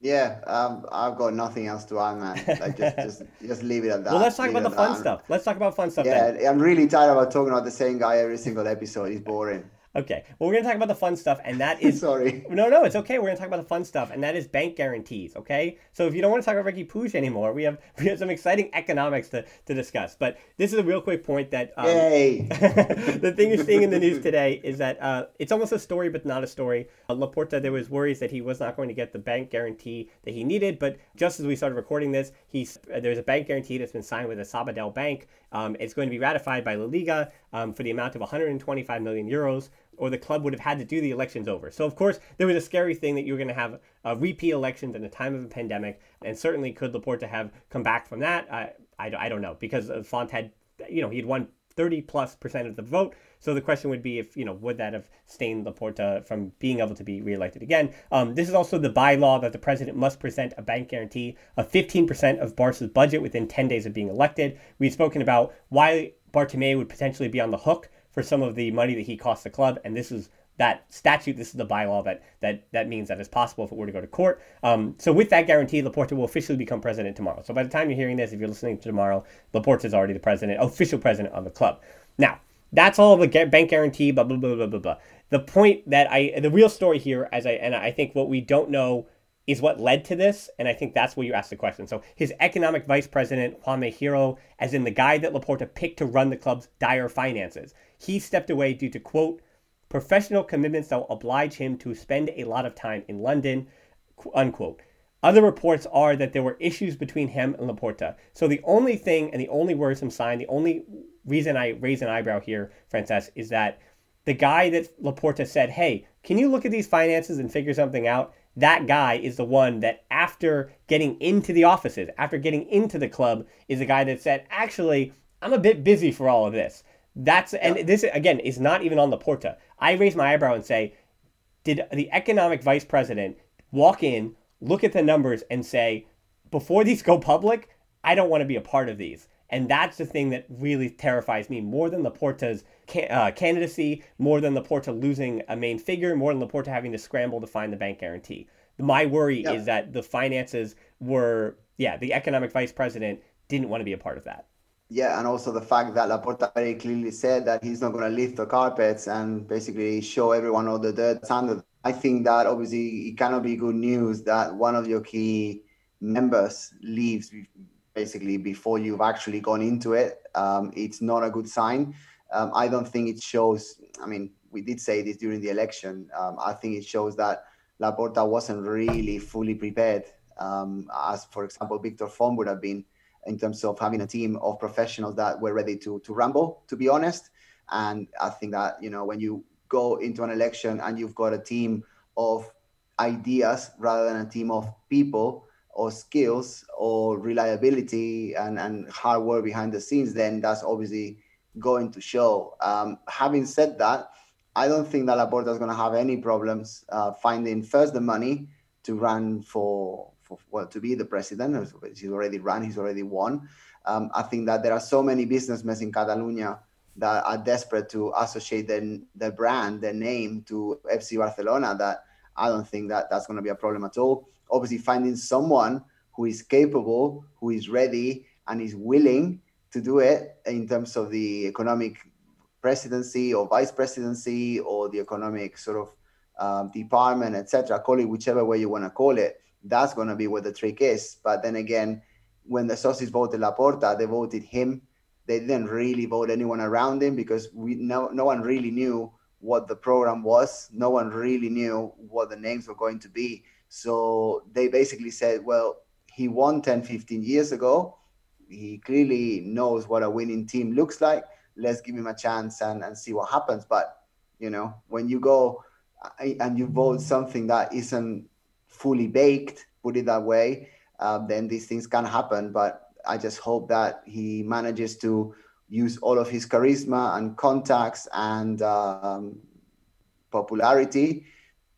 Yeah, um, I've got nothing else to add, man. Like just, (laughs) just, just leave it at that. Well, let's talk about the fun that. stuff. Let's talk about fun stuff. Yeah, then. I'm really tired about talking about the same guy every single episode. He's boring. Okay. Well, we're going to talk about the fun stuff, and that (laughs) is. Sorry. No, no, it's okay. We're going to talk about the fun stuff, and that is bank guarantees. Okay. So if you don't want to talk about Riqui Puig anymore, we have (laughs) we have some exciting economics to, to discuss. But this is a real quick point that. Um, Yay. (laughs) the thing you're seeing in the news today is that uh, it's almost a story, but not a story. Uh, Laporta, there was worries that he was not going to get the bank guarantee that he needed, but just as we started recording this, he's uh, there's a bank guarantee that's been signed with the Sabadell Bank. Um, it's going to be ratified by La Liga um, for the amount of 125 million euros or the club would have had to do the elections over. So, of course, there was a scary thing that you were going to have a repeat elections in a time of a pandemic, and certainly could Laporta have come back from that? I, I, I don't know because Font had, you know, he had won 30 plus percent of the vote. So the question would be if, you know, would that have stained Laporta from being able to be reelected again? Um, this is also the bylaw that the president must present a bank guarantee of 15% of Barca's budget within 10 days of being elected. We've spoken about why Bartomeu would potentially be on the hook for some of the money that he cost the club, and this is that statute. This is the bylaw that that that means that it's possible if it were to go to court. Um, so with that guarantee, Laporta will officially become president tomorrow. So by the time you're hearing this, if you're listening to tomorrow, Laporta is already the president, official president of the club. Now that's all the bank guarantee. Blah blah blah blah blah blah. The point that I, the real story here, as I and I think what we don't know is what led to this, and I think that's where you ask the question. So his economic vice president, Jaume Giró, as in the guy that Laporta picked to run the club's dire finances, he stepped away due to quote professional commitments that will oblige him to spend a lot of time in London, unquote. Other reports are that there were issues between him and Laporta. So the only thing and the only worrisome sign, the only reason I raise an eyebrow here, Francesc, is that the guy that Laporta said, hey, can you look at these finances and figure something out? That guy is the one that, after getting into the offices, after getting into the club, is the guy that said, actually, I'm a bit busy for all of this. That's and this again is not even on Laporta. I raise my eyebrow and say, did the economic vice president walk in, look at the numbers, and say, before these go public, I don't want to be a part of these? And that's the thing that really terrifies me more than Laporta's uh, candidacy, more than Laporta losing a main figure, more than Laporta having to scramble to find the bank guarantee. My worry yeah. is that the finances were, yeah, the economic vice president didn't want to be a part of that. Yeah, and also the fact that Laporta very clearly said that he's not going to lift the carpets and basically show everyone all the dirt under. I think that obviously it cannot be good news that one of your key members leaves basically before you've actually gone into it. Um, it's not a good sign. Um, I don't think it shows. I mean, we did say this during the election. Um, I think it shows that Laporta wasn't really fully prepared, um, as for example, Victor Font would have been in terms of having a team of professionals that were ready to to rumble, to be honest. And I think that you know when you go into an election and you've got a team of ideas rather than a team of people or skills or reliability and, and hard work behind the scenes, then that's obviously going to show. Um, having said that, I don't think that Laporta is going to have any problems uh, finding first the money to run for for well to be the president. He's already run. He's already won. Um, I think that there are so many businessmen in Catalonia that are desperate to associate their, their brand, their name to FC Barcelona that I don't think that that's going to be a problem at all. Obviously, finding someone who is capable, who is ready, and is willing to do it in terms of the economic presidency or vice presidency or the economic sort of um, department, etc. Call it whichever way you want to call it that's going to be where the trick is. But then again, when the socios voted Laporta, they voted him. They didn't really vote anyone around him because we no no one really knew what the program was. No one really knew what the names were going to be. So they basically said, well, he won 10, 15 years ago. He clearly knows what a winning team looks like. Let's give him a chance and, and see what happens. But, you know, when you go uh, and you vote something that isn't fully baked, put it that way, uh, then these things can happen. But I just hope that he manages to use all of his charisma and contacts and um, popularity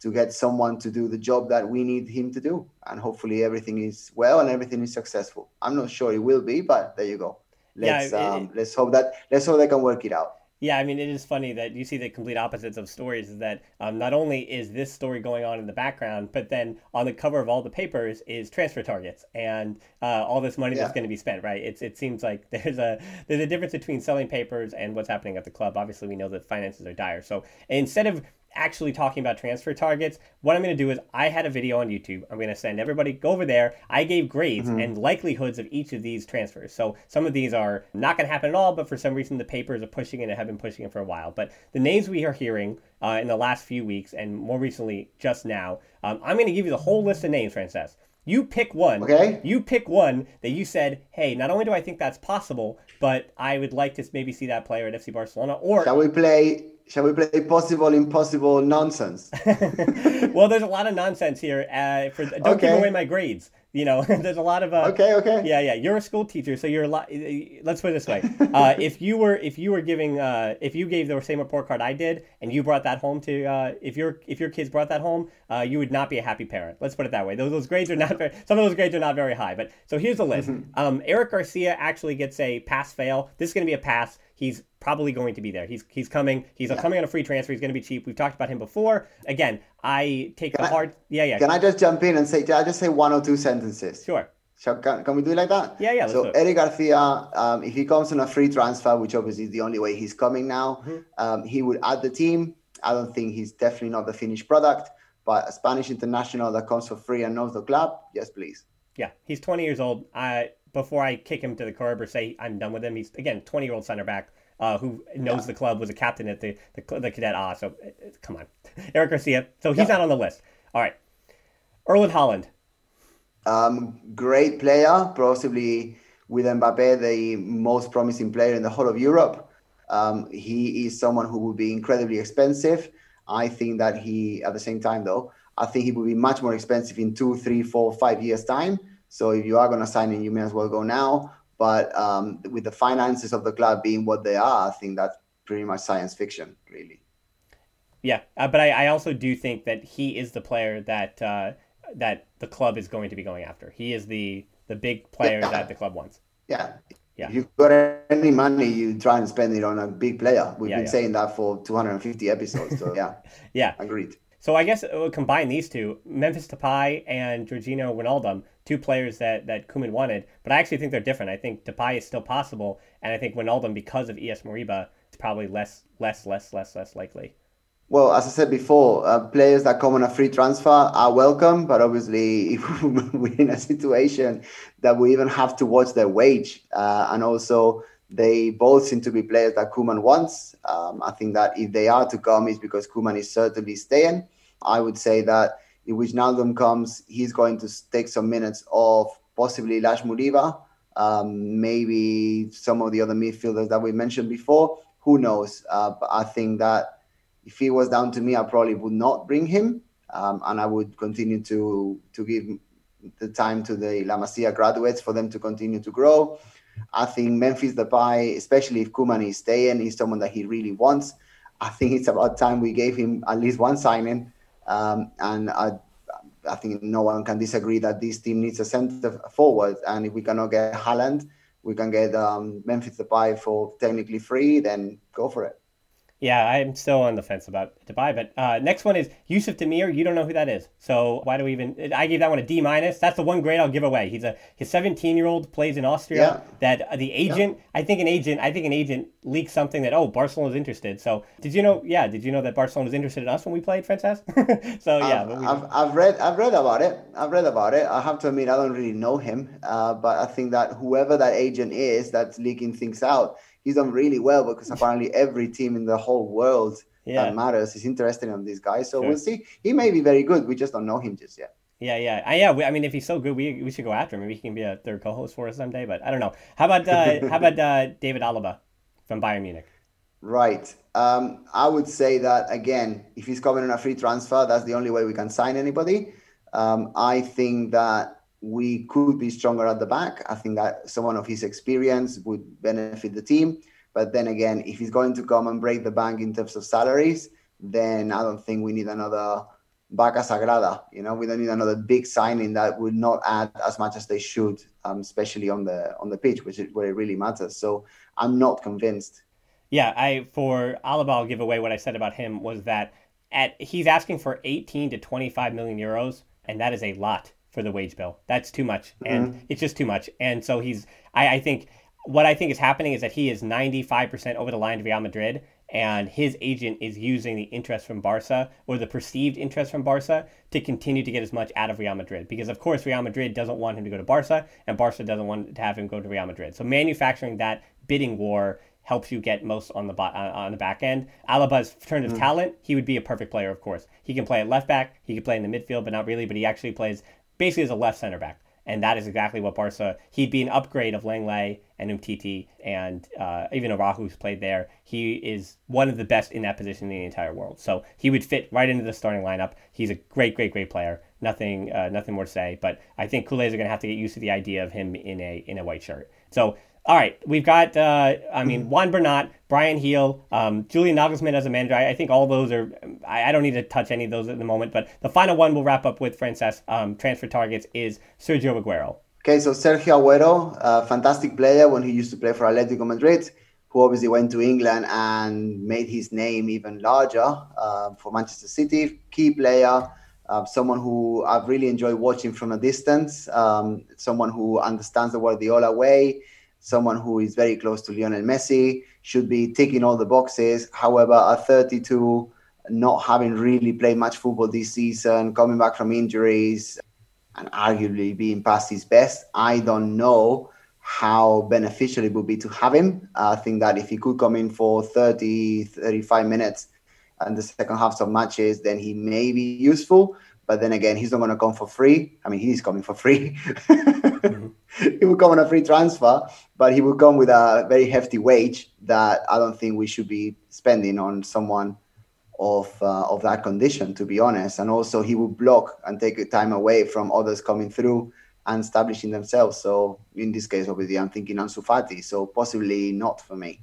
to get someone to do the job that we need him to do. And hopefully everything is well and everything is successful. I'm not sure it will be, but there you go. Let's yeah, it, um, let's hope that let's hope they can work it out. Yeah, I mean, it is funny that you see the complete opposites of stories. Is that um, not only is this story going on in the background, but then on the cover of all the papers is transfer targets and uh, all this money yeah. that's going to be spent. Right? It's it seems like (laughs) there's a there's a difference between selling papers and what's happening at the club. Obviously, we know that finances are dire. So instead of actually talking about transfer targets, what I'm going to do is I had a video on YouTube. I'm going to send everybody go over there. I gave grades mm-hmm. and likelihoods of each of these transfers. So some of these are not going to happen at all, but for some reason the papers are pushing it and have been pushing it for a while. But the names we are hearing uh, in the last few weeks and more recently just now, um, I'm going to give you the whole list of names, Francesc. You pick one. Okay. You pick one that you said, hey, not only do I think that's possible, but I would like to maybe see that player at FC Barcelona. Or shall we play? Shall we play possible impossible nonsense? (laughs) well, there's a lot of nonsense here. Uh, for don't okay. give away my grades. You know, (laughs) there's a lot of uh, okay, okay. Yeah, yeah. You're a school teacher, so you're a lot. Let's put it this way: uh, if you were, if you were giving, uh, if you gave the same report card I did, and you brought that home to, uh, if your if your kids brought that home, uh, you would not be a happy parent. Let's put it that way. Those those grades are not very. Some of those grades are not very high. But so here's the list. Mm-hmm. Um, Eric Garcia actually gets a pass fail. This is going to be a pass. He's probably going to be there. He's he's coming. He's yeah. coming on a free transfer. He's going to be cheap. We've talked about him before. Again, I take can the I, hard. Yeah, yeah. Can I just jump in and say? Can I just say one or two sentences? Sure. Shall, can, can we do it like that? Yeah, yeah. So Eric Garcia, um, if he comes on a free transfer, which obviously is the only way he's coming now, mm-hmm. um, he would add the team. I don't think he's definitely not the finished product, but a Spanish international that comes for free and knows the club, yes, please. Yeah, he's 20 years old. I before I kick him to the curb or say I'm done with him, he's again 20 year old center back uh, who knows yeah. the club, was a captain at the the, the cadet Ah, So uh, come on, (laughs) Eric Garcia. So he's yeah. not on the list. All right, Erling Haaland. Um, great player, possibly with Mbappe the most promising player in the whole of Europe. Um, he is someone who would be incredibly expensive. I think that he, at the same time though, I think he will be much more expensive in two, three, four, five years time. So if you are going to sign him, you may as well go now. But um, with the finances of the club being what they are, I think that's pretty much science fiction, really. Yeah, uh, but I, I, also do think that he is the player that uh, that the club is going to be going after. He is the the big player yeah. that the club wants. Yeah. Yeah. If you've got any money, you try and spend it on a big player. We've yeah, been yeah. saying that for 250 episodes. So yeah. (laughs) yeah. Agreed. So I guess we'll combine these two, Memphis Depay and Georginio Wijnaldum, two players that that Koeman wanted. But I actually think they're different. I think Depay is still possible, and I think Wijnaldum, because of Ilaix Moriba, is probably less, less, less, less, less likely. Well, as I said before, uh, players that come on a free transfer are welcome, but obviously, (laughs) if we're in a situation that we even have to watch their wage, uh, and also they both seem to be players that Koeman wants. Um, I think that if they are to come, it's because Koeman is certainly staying. I would say that if Wijnaldum comes, he's going to take some minutes of possibly Ilaix Moriba, um, maybe some of the other midfielders that we mentioned before. Who knows? Uh, but I think that if he was down to me, I probably would not bring him, um, and I would continue to to give the time to the La Masia graduates for them to continue to grow. I think Memphis Depay, especially if Koeman is staying, is someone that he really wants. I think it's about time we gave him at least one signing um, and I, I think no one can disagree that this team needs a centre forward. And if we cannot get Haaland, we can get um, Memphis Depay for technically free, then go for it. Yeah, I'm still on the fence about Depay. But uh, next one is Yusuf Demir. You don't know who that is, so why do we even? I gave that one a D minus. That's the one grade I'll give away. He's a his 17 year old plays in Austria. Yeah. That uh, the agent, yeah. I think an agent, I think an agent leaked something that oh Barcelona's interested. So did you know? Yeah, did you know that Barcelona was interested in us when we played Francesc? (laughs) so yeah, I've, we, I've, I've, read I've read about it. I've read about it. I have to admit I don't really know him, uh, but I think that whoever that agent is that's leaking things out he's done really well because (laughs) apparently every team in the whole world yeah. that matters is interested in this guy. So sure. we'll see. He may be very good. We just don't know him just yet. Yeah, yeah, uh, yeah. We, I mean, if he's so good, we, we should go after him. Maybe he can be a third co-host for us someday. But I don't know. How about uh, (laughs) how about uh, David Alaba from Bayern Munich? Right. Um, I would say that again, if he's coming on a free transfer, that's the only way we can sign anybody. Um, I think that we could be stronger at the back. I think that someone of his experience would benefit the team. But then again, if he's going to come and break the bank in terms of salaries, then I don't think we need another Vaca Sagrada. You know, we don't need another big signing that would not add as much as they should, um, especially on the on the pitch, which is where it really matters. So I'm not convinced. Yeah, I for Alaba, I'll give away what I said about him was that at he's asking for 18 to 25 million euros, and that is a lot for the wage bill. That's too much, and mm-hmm. it's just too much. And so he's, I, I think, what I think is happening is that he is 95% over the line to Real Madrid, and his agent is using the interest from Barca or the perceived interest from Barca to continue to get as much out of Real Madrid. Because of course Real Madrid doesn't want him to go to Barca, and Barca doesn't want to have him go to Real Madrid. So manufacturing that bidding war helps you get most on the bo- on the back end. Alaba's turn of mm. talent, he would be a perfect player, of course. He can play at left back, he can play in the midfield, but not really. But he actually plays basically as a left center back. And that is exactly what Barca, he'd be an upgrade of Lenglet and Umtiti and uh, even who's played there. He is one of the best in that position in the entire world. So he would fit right into the starting lineup. He's a great, great, great player. Nothing, uh, nothing more to say. But I think are going to have to get used to the idea of him in a in a white shirt. So all right, we've got, uh, I mean, mm-hmm. Juan Bernat, Bryan Gil, um, Julian Nagelsmann as a manager. I, I, think all those are, I, I, don't need to touch any of those at the moment, but the final one we'll wrap up with, Francesc, um, transfer targets is Sergio Aguero. Okay, so Sergio Aguero, a fantastic player when he used to play for Atletico Madrid, who obviously went to England and made his name even larger uh, for Manchester City. Key player, uh, someone who I've really enjoyed watching from a distance, um, someone who understands the Guardiola way someone who is very close to Lionel Messi, should be ticking all the boxes. However, at 32, not having really played much football this season, coming back from injuries, and arguably being past his best, I don't know how beneficial it would be to have him. I think that if he could come in for 30, 35 minutes and the second half of matches, then he may be useful. But then again, he's not going to come for free. I mean, he's coming for free. (laughs) Mm-hmm. (laughs) He will come on a free transfer, but he would come with a very hefty wage that I don't think we should be spending on someone of uh, of that condition, to be honest. And also, he would block and take time away from others coming through and establishing themselves. So, in this case, obviously, I'm thinking Ansu Fati. So, possibly not for me.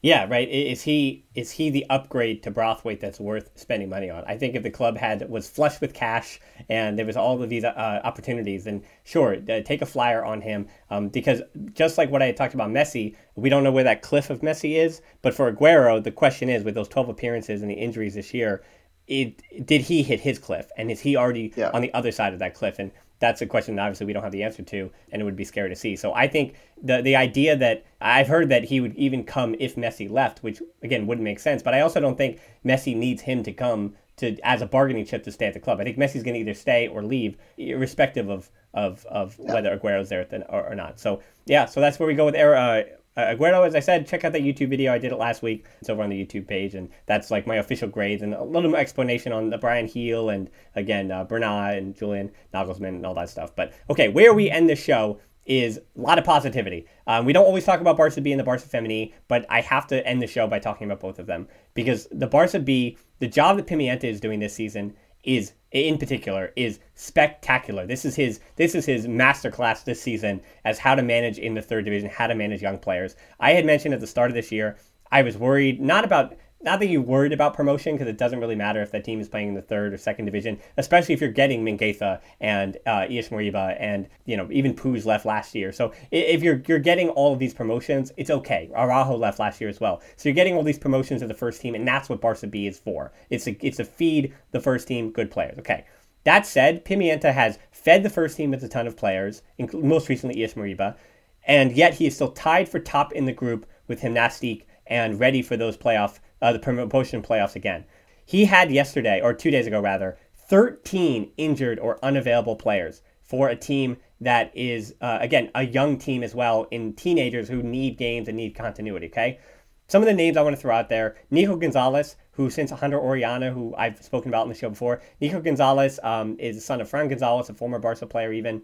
Yeah, right. Is he is he the upgrade to Braithwaite that's worth spending money on? I think if the club had was flush with cash and there was all of these uh, opportunities, then sure, uh, take a flyer on him. Um, because just like what I had talked about Messi, we don't know where that cliff of Messi is. But for Aguero, the question is, with those twelve appearances and the injuries this year, it, did he hit his cliff, and is he already yeah. on the other side of that cliff? And that's a question that obviously we don't have the answer to, and it would be scary to see. So I think the the idea that I've heard that he would even come if Messi left, which again wouldn't make sense. But I also don't think Messi needs him to come to as a bargaining chip to stay at the club. I think Messi's going to either stay or leave, irrespective of of, of yeah. whether Aguero's there or, or, not. So yeah, so that's where we go with uh, uh, Aguero, as I said, check out that YouTube video. I did it last week. It's over on the YouTube page, and that's like my official grades and a little more explanation on the Bryan Gil and again uh, Bernat and Julian Nagelsmann and all that stuff. But okay, where we end the show is a lot of positivity. Um, we don't always talk about Barca B and the Barca Femení, but I have to end the show by talking about both of them because the Barca B, the job that Pimienta is doing this season is in particular is spectacular. This is his this is his masterclass this season as how to manage in the third division, how to manage young players. I had mentioned at the start of this year, I was worried not about not that you're worried about promotion because it doesn't really matter if that team is playing in the third or second division, especially if you're getting Mingueza and uh, Ilaix Moriba and you know even Puig left last year. So if you're you're getting all of these promotions, it's okay. Araujo left last year as well, so you're getting all these promotions of the first team, and that's what Barca B is for. It's a it's to feed the first team good players. Okay. That said, Pimienta has fed the first team with a ton of players, most recently Ilaix Moriba, and yet he is still tied for top in the group with Gimnàstic and ready for those playoff uh, the promotion playoffs again. He had yesterday, or two days ago rather, 13 injured or unavailable players for a team that is, uh, again, a young team as well in teenagers who need games and need continuity, okay? Some of the names I want to throw out there Nico Gonzalez, who since Alejandro Orellana, who I've spoken about in the show before, Nico Gonzalez um, is the son of Fran Gonzalez, a former Barca player, even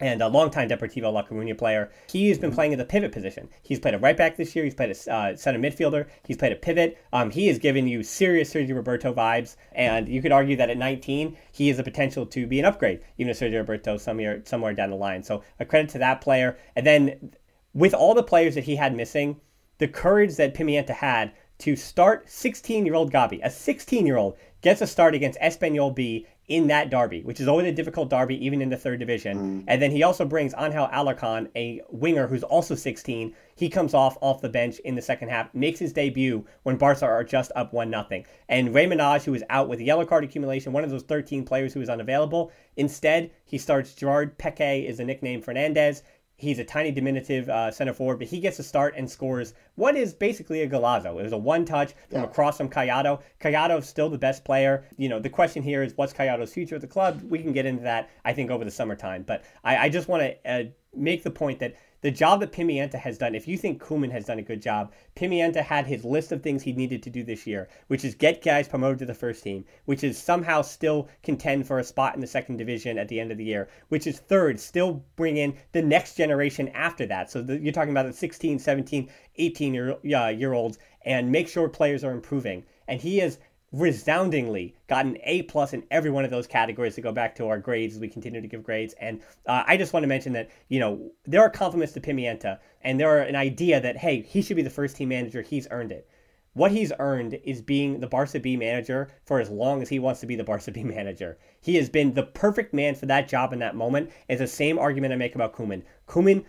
and a longtime Deportivo La Coruña player. He has been playing in the pivot position. He's played a right back this year. He's played a uh, center midfielder. He's played a pivot. Um, he has given you serious Sergi Roberto vibes, and you could argue that at 19, he has the potential to be an upgrade, even to Sergi Roberto somewhere somewhere down the line. So a credit to that player. And then with all the players that he had missing, the courage that Pimienta had to start 16-year-old Gabi, a 16-year-old gets a start against Espanyol B in that derby, which is always a difficult derby, even in the third division. Mm. And then he also brings Angel Alarcon, a winger who's also 16. He comes off off the bench in the second half, makes his debut when Barca are just up 1 0. And Rey Manaj, who is out with a yellow card accumulation, one of those 13 players who is unavailable, instead, he starts Gerard Peque, is the nickname Fernandez. He's a tiny, diminutive uh, center forward, but he gets a start and scores what is basically a golazo. It was a one touch from yeah. across from Collado. Collado is still the best player. You know, the question here is what's Collado's future at the club? We can get into that, I think, over the summertime. But I, I just want to uh, make the point that the job that Pimienta has done, if you think Koeman has done a good job, Pimienta had his list of things he needed to do this year, which is get guys promoted to the first team, which is somehow still contend for a spot in the second division at the end of the year, which is third, still bring in the next generation after that. So the, you're talking about the 16, 17, 18 year, uh, year olds and make sure players are improving. And he has resoundingly gotten A plus in every one of those categories to go back to our grades as we continue to give grades. And uh, I just want to mention that, you know, there are compliments to Pimienta and there are an idea that, hey, he should be the first team manager. He's earned it. What he's earned is being the Barca B manager for as long as he wants to be the Barca (laughs) B manager. He has been the perfect man for that job in that moment. It's the same argument I make about Koeman. Koeman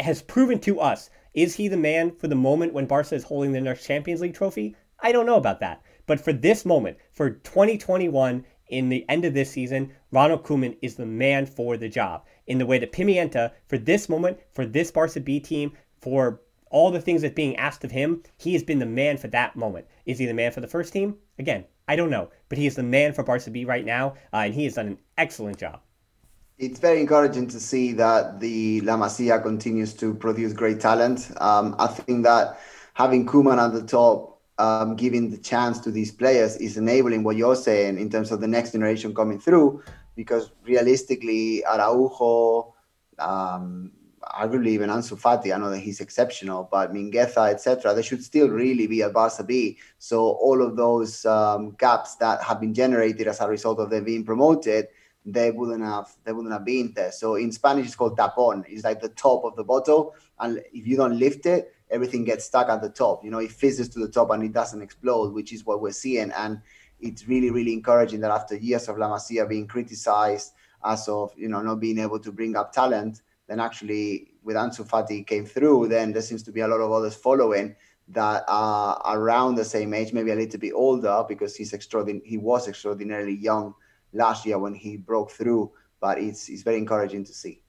has proven to us, is he the man for the moment when Barca is holding the next Champions League trophy? I don't know about that. But for this moment, for 2021, in the end of this season, Ronald Koeman is the man for the job. In the way that Pimienta, for this moment, for this Barca B team, for all the things that being asked of him, he has been the man for that moment. Is he the man for the first team? Again, I don't know, but he is the man for Barca B right now, uh, and he has done an excellent job. It's very encouraging to see that the La Masia continues to produce great talent. Um, I think that having Koeman at the top um, giving the chance to these players is enabling what you're saying in terms of the next generation coming through. Because realistically, Araujo, um, arguably even Ansu Fati, I know that he's exceptional, but Mingueza, etc., they should still really be at Barca B. So all of those um, gaps that have been generated as a result of them being promoted, they wouldn't have they wouldn't have been there. So in Spanish, it's called tapon. It's like the top of the bottle, and if you don't lift it, everything gets stuck at the top. You know, it fizzes to the top and it doesn't explode, which is what we're seeing. And it's really, really encouraging that after years of La Masia being criticized as of, you know, not being able to bring up talent, then actually with Ansu Fati came through, then there seems to be a lot of others following that are around the same age, maybe a little bit older because he's extraordinary. He was extraordinarily young last year when he broke through, but it's, it's very encouraging to see.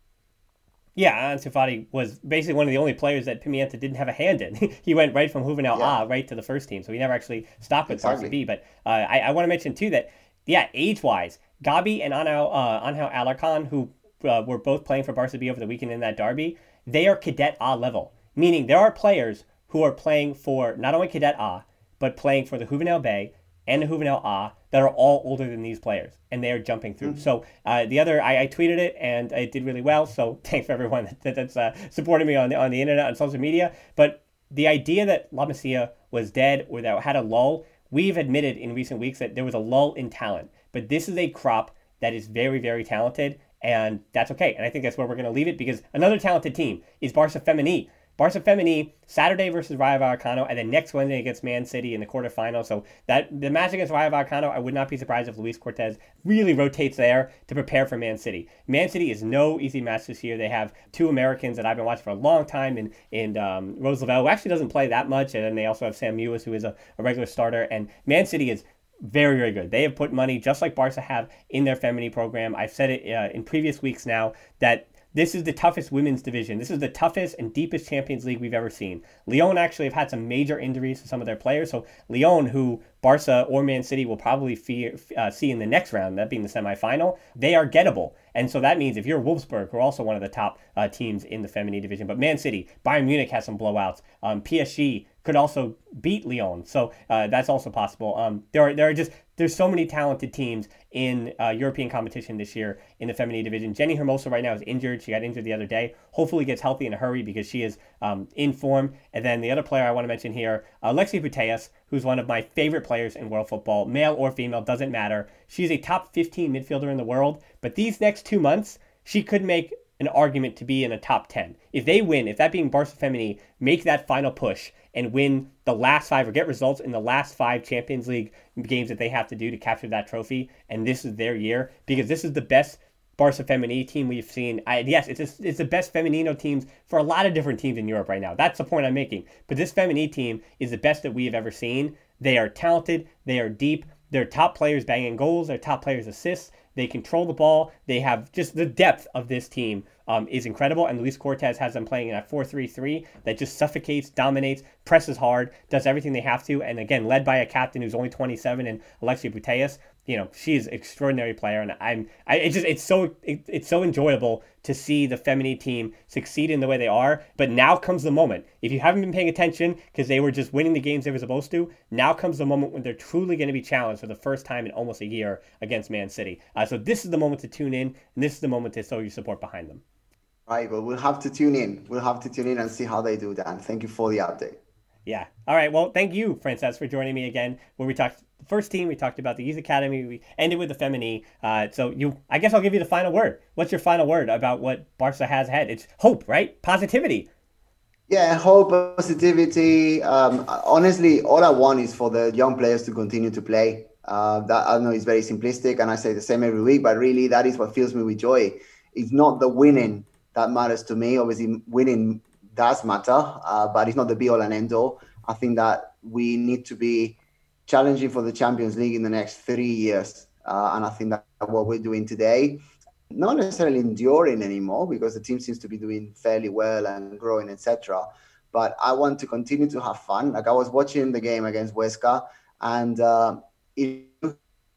Yeah, Ansu Fati was basically one of the only players that Pimienta didn't have a hand in. (laughs) he went right from Juvenil yeah. A right to the first team, so he never actually stopped with exactly. Barca B. But uh, I, I want to mention too that yeah, age wise, Gabi and Angel, uh, Alarcon, who uh, were both playing for Barca B over the weekend in that derby, they are cadet A level, meaning there are players who are playing for not only cadet A but playing for the Juvenil B and the Juvenil A that are all older than these players, and they are jumping through. Mm-hmm. So uh, the other, I, I, tweeted it, and it did really well. So (laughs) thanks for everyone (laughs) that, that's uh, supporting me on the on the internet on social media. But the idea that La Masia was dead or that had a lull, we've admitted in recent weeks that there was a lull in talent. But this is a crop that is very very talented, and that's okay. And I think that's where we're going to leave it because another talented team is Barca Femení. Barca Femení, Saturday versus Rayo Vallecano, and then next Wednesday against Man City in the quarterfinal. So that the match against Rayo Vallecano, I would not be surprised if Lluís Cortés really rotates there to prepare for Man City. Man City is no easy match this year. They have two Americans that I've been watching for a long time, and and um, Rose Lavelle, who actually doesn't play that much, and then they also have Sam Mewis, who is a, a regular starter. And Man City is very, very good. They have put money, just like Barca have, in their Femení program. I've said it uh, in previous weeks now that this is the toughest women's division. This is the toughest and deepest Champions League we've ever seen. Lyon actually have had some major injuries to some of their players. So Lyon, who Barca or Man City will probably fee, uh, see in the next round, that being the semifinal, they are gettable. And so that means if you're Wolfsburg, who are also one of the top uh, teams in the Femení division, but Man City, Bayern Munich has some blowouts. Um, PSG could also beat Lyon, so uh, that's also possible. Um, there are there are just there's so many talented teams in uh, European competition this year in the Femení division. Jenni Hermoso right now is injured. She got injured the other day. Hopefully gets healthy in a hurry because she is um, in form. And then the other player I want to mention here, Alexia Putellas, who's one of my favorite players in world football, male or female, doesn't matter. She's a top 15 midfielder in the world. But these next two months, she could make an argument to be in a top 10. If they win, if that being Barca Femení, make that final push and win the last five or get results in the last five Champions League games that they have to do to capture that trophy, and this is their year, because this is the best Barca Femení team we've seen. I, yes, it's a, it's the best Femenino teams for a lot of different teams in Europe right now. That's the point I'm making. But this Femení team is the best that we have ever seen. They are talented. They are deep. They're top players banging goals. They're top players assists. They control the ball. They have just the depth of this team um, is incredible. And Lluís Cortés has them playing in a 4 3 3 that just suffocates, dominates, presses hard, does everything they have to. And again, led by a captain who's only 27 and Alexia Putellas you know she's an extraordinary player and i'm I, it's just it's so it, it's so enjoyable to see the feminine team succeed in the way they are but now comes the moment if you haven't been paying attention because they were just winning the games they were supposed to now comes the moment when they're truly going to be challenged for the first time in almost a year against man city uh, so this is the moment to tune in and this is the moment to show your support behind them right well we'll have to tune in we'll have to tune in and see how they do Dan. thank you for the update yeah. All right. Well, thank you, Francesc, for joining me again. Where we talked first team, we talked about the youth academy, we ended with the feminine. Uh, so you, I guess I'll give you the final word. What's your final word about what Barca has had? It's hope, right? Positivity. Yeah, hope, positivity. Um, honestly, all I want is for the young players to continue to play. Uh, that I know it's very simplistic, and I say the same every week, but really, that is what fills me with joy. It's not the winning that matters to me. Obviously, winning does matter, uh, but it's not the be all and end all. I think that we need to be challenging for the Champions League in the next three years. Uh, and I think that what we're doing today, not necessarily enduring anymore because the team seems to be doing fairly well and growing, etc. But I want to continue to have fun. Like I was watching the game against Huesca, and uh, it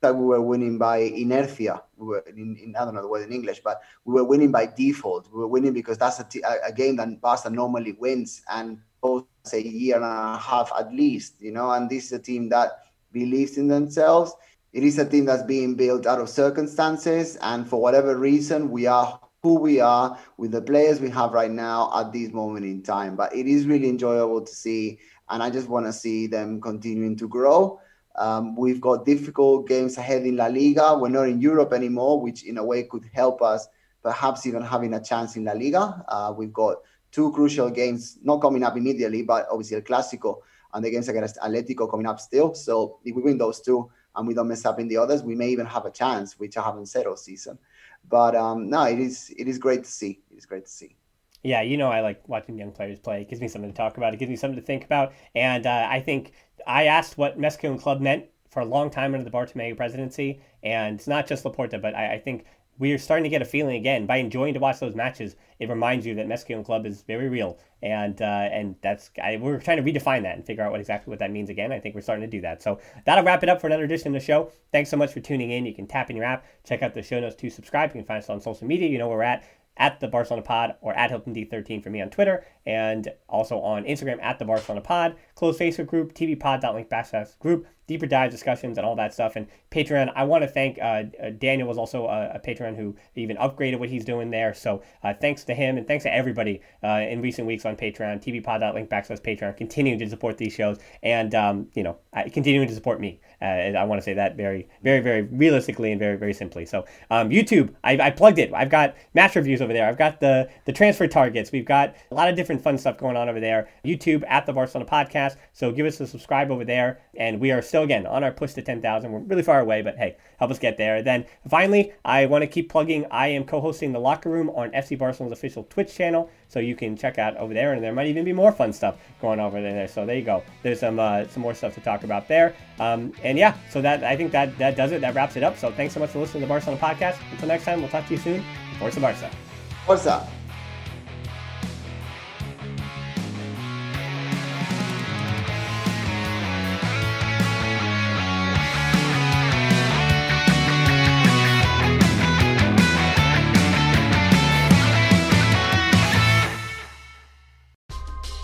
like we were winning by inertia. We were in, in, I don't know the word in English, but we were winning by default. We were winning because that's a, t- a game that Barca normally wins and a year and a half at least, you know. And this is a team that believes in themselves. It is a team that's being built out of circumstances, and for whatever reason, we are who we are with the players we have right now at this moment in time. But it is really enjoyable to see, and I just want to see them continuing to grow um, we've got difficult games ahead in La Liga. We're not in Europe anymore, which in a way could help us perhaps even having a chance in La Liga. Uh, we've got two crucial games not coming up immediately, but obviously El Clásico and the games against Atletico coming up still. So if we win those two and we don't mess up in the others, we may even have a chance, which I haven't said all season. But um, no, it is it is great to see. It is great to see. Yeah, you know I like watching young players play. It gives me something to talk about. It gives me something to think about. And uh, I think I asked what Més que un club meant for a long time under the Bartomeu presidency, and it's not just Laporta, but I, I think we are starting to get a feeling again by enjoying to watch those matches. It reminds you that Més que un club is very real, and uh, and that's I, we're trying to redefine that and figure out what exactly what that means again. I think we're starting to do that. So that'll wrap it up for another edition of the show. Thanks so much for tuning in. You can tap in your app, check out the show notes to subscribe. You can find us on social media. You know where we're at at the Barcelona Pod or at Hilton D13 for me on Twitter and also on Instagram at the Barcelona Pod. Closed Facebook group, tvpod.link backslash group deeper dive discussions and all that stuff. And Patreon, I want to thank uh, uh, Daniel was also a, a, Patreon who even upgraded what he's doing there. So uh, thanks to him and thanks to everybody uh, in recent weeks on Patreon, tvpod.link backslash Patreon, continuing to support these shows and, um, you know, continuing to support me. Uh, I want to say that very, very, very realistically and very, very simply. So um, YouTube, I, I, plugged it. I've got match reviews over there. I've got the, the transfer targets. We've got a lot of different fun stuff going on over there. YouTube at the Barcelona Podcast. So give us a subscribe over there. And we are still again on our push to 10,000. We're really far away, but hey, help us get there. Then finally, I want to keep plugging. I am co-hosting the Locker Room on FC Barcelona's official Twitch channel, so you can check out over there, and there might even be more fun stuff going over there. So there you go. There's some uh, some more stuff to talk about there. Um, and yeah, so that I think that that does it. That wraps it up. So thanks so much for listening to the Barcelona podcast. Until next time, we'll talk to you soon. Forza Barca. Forza.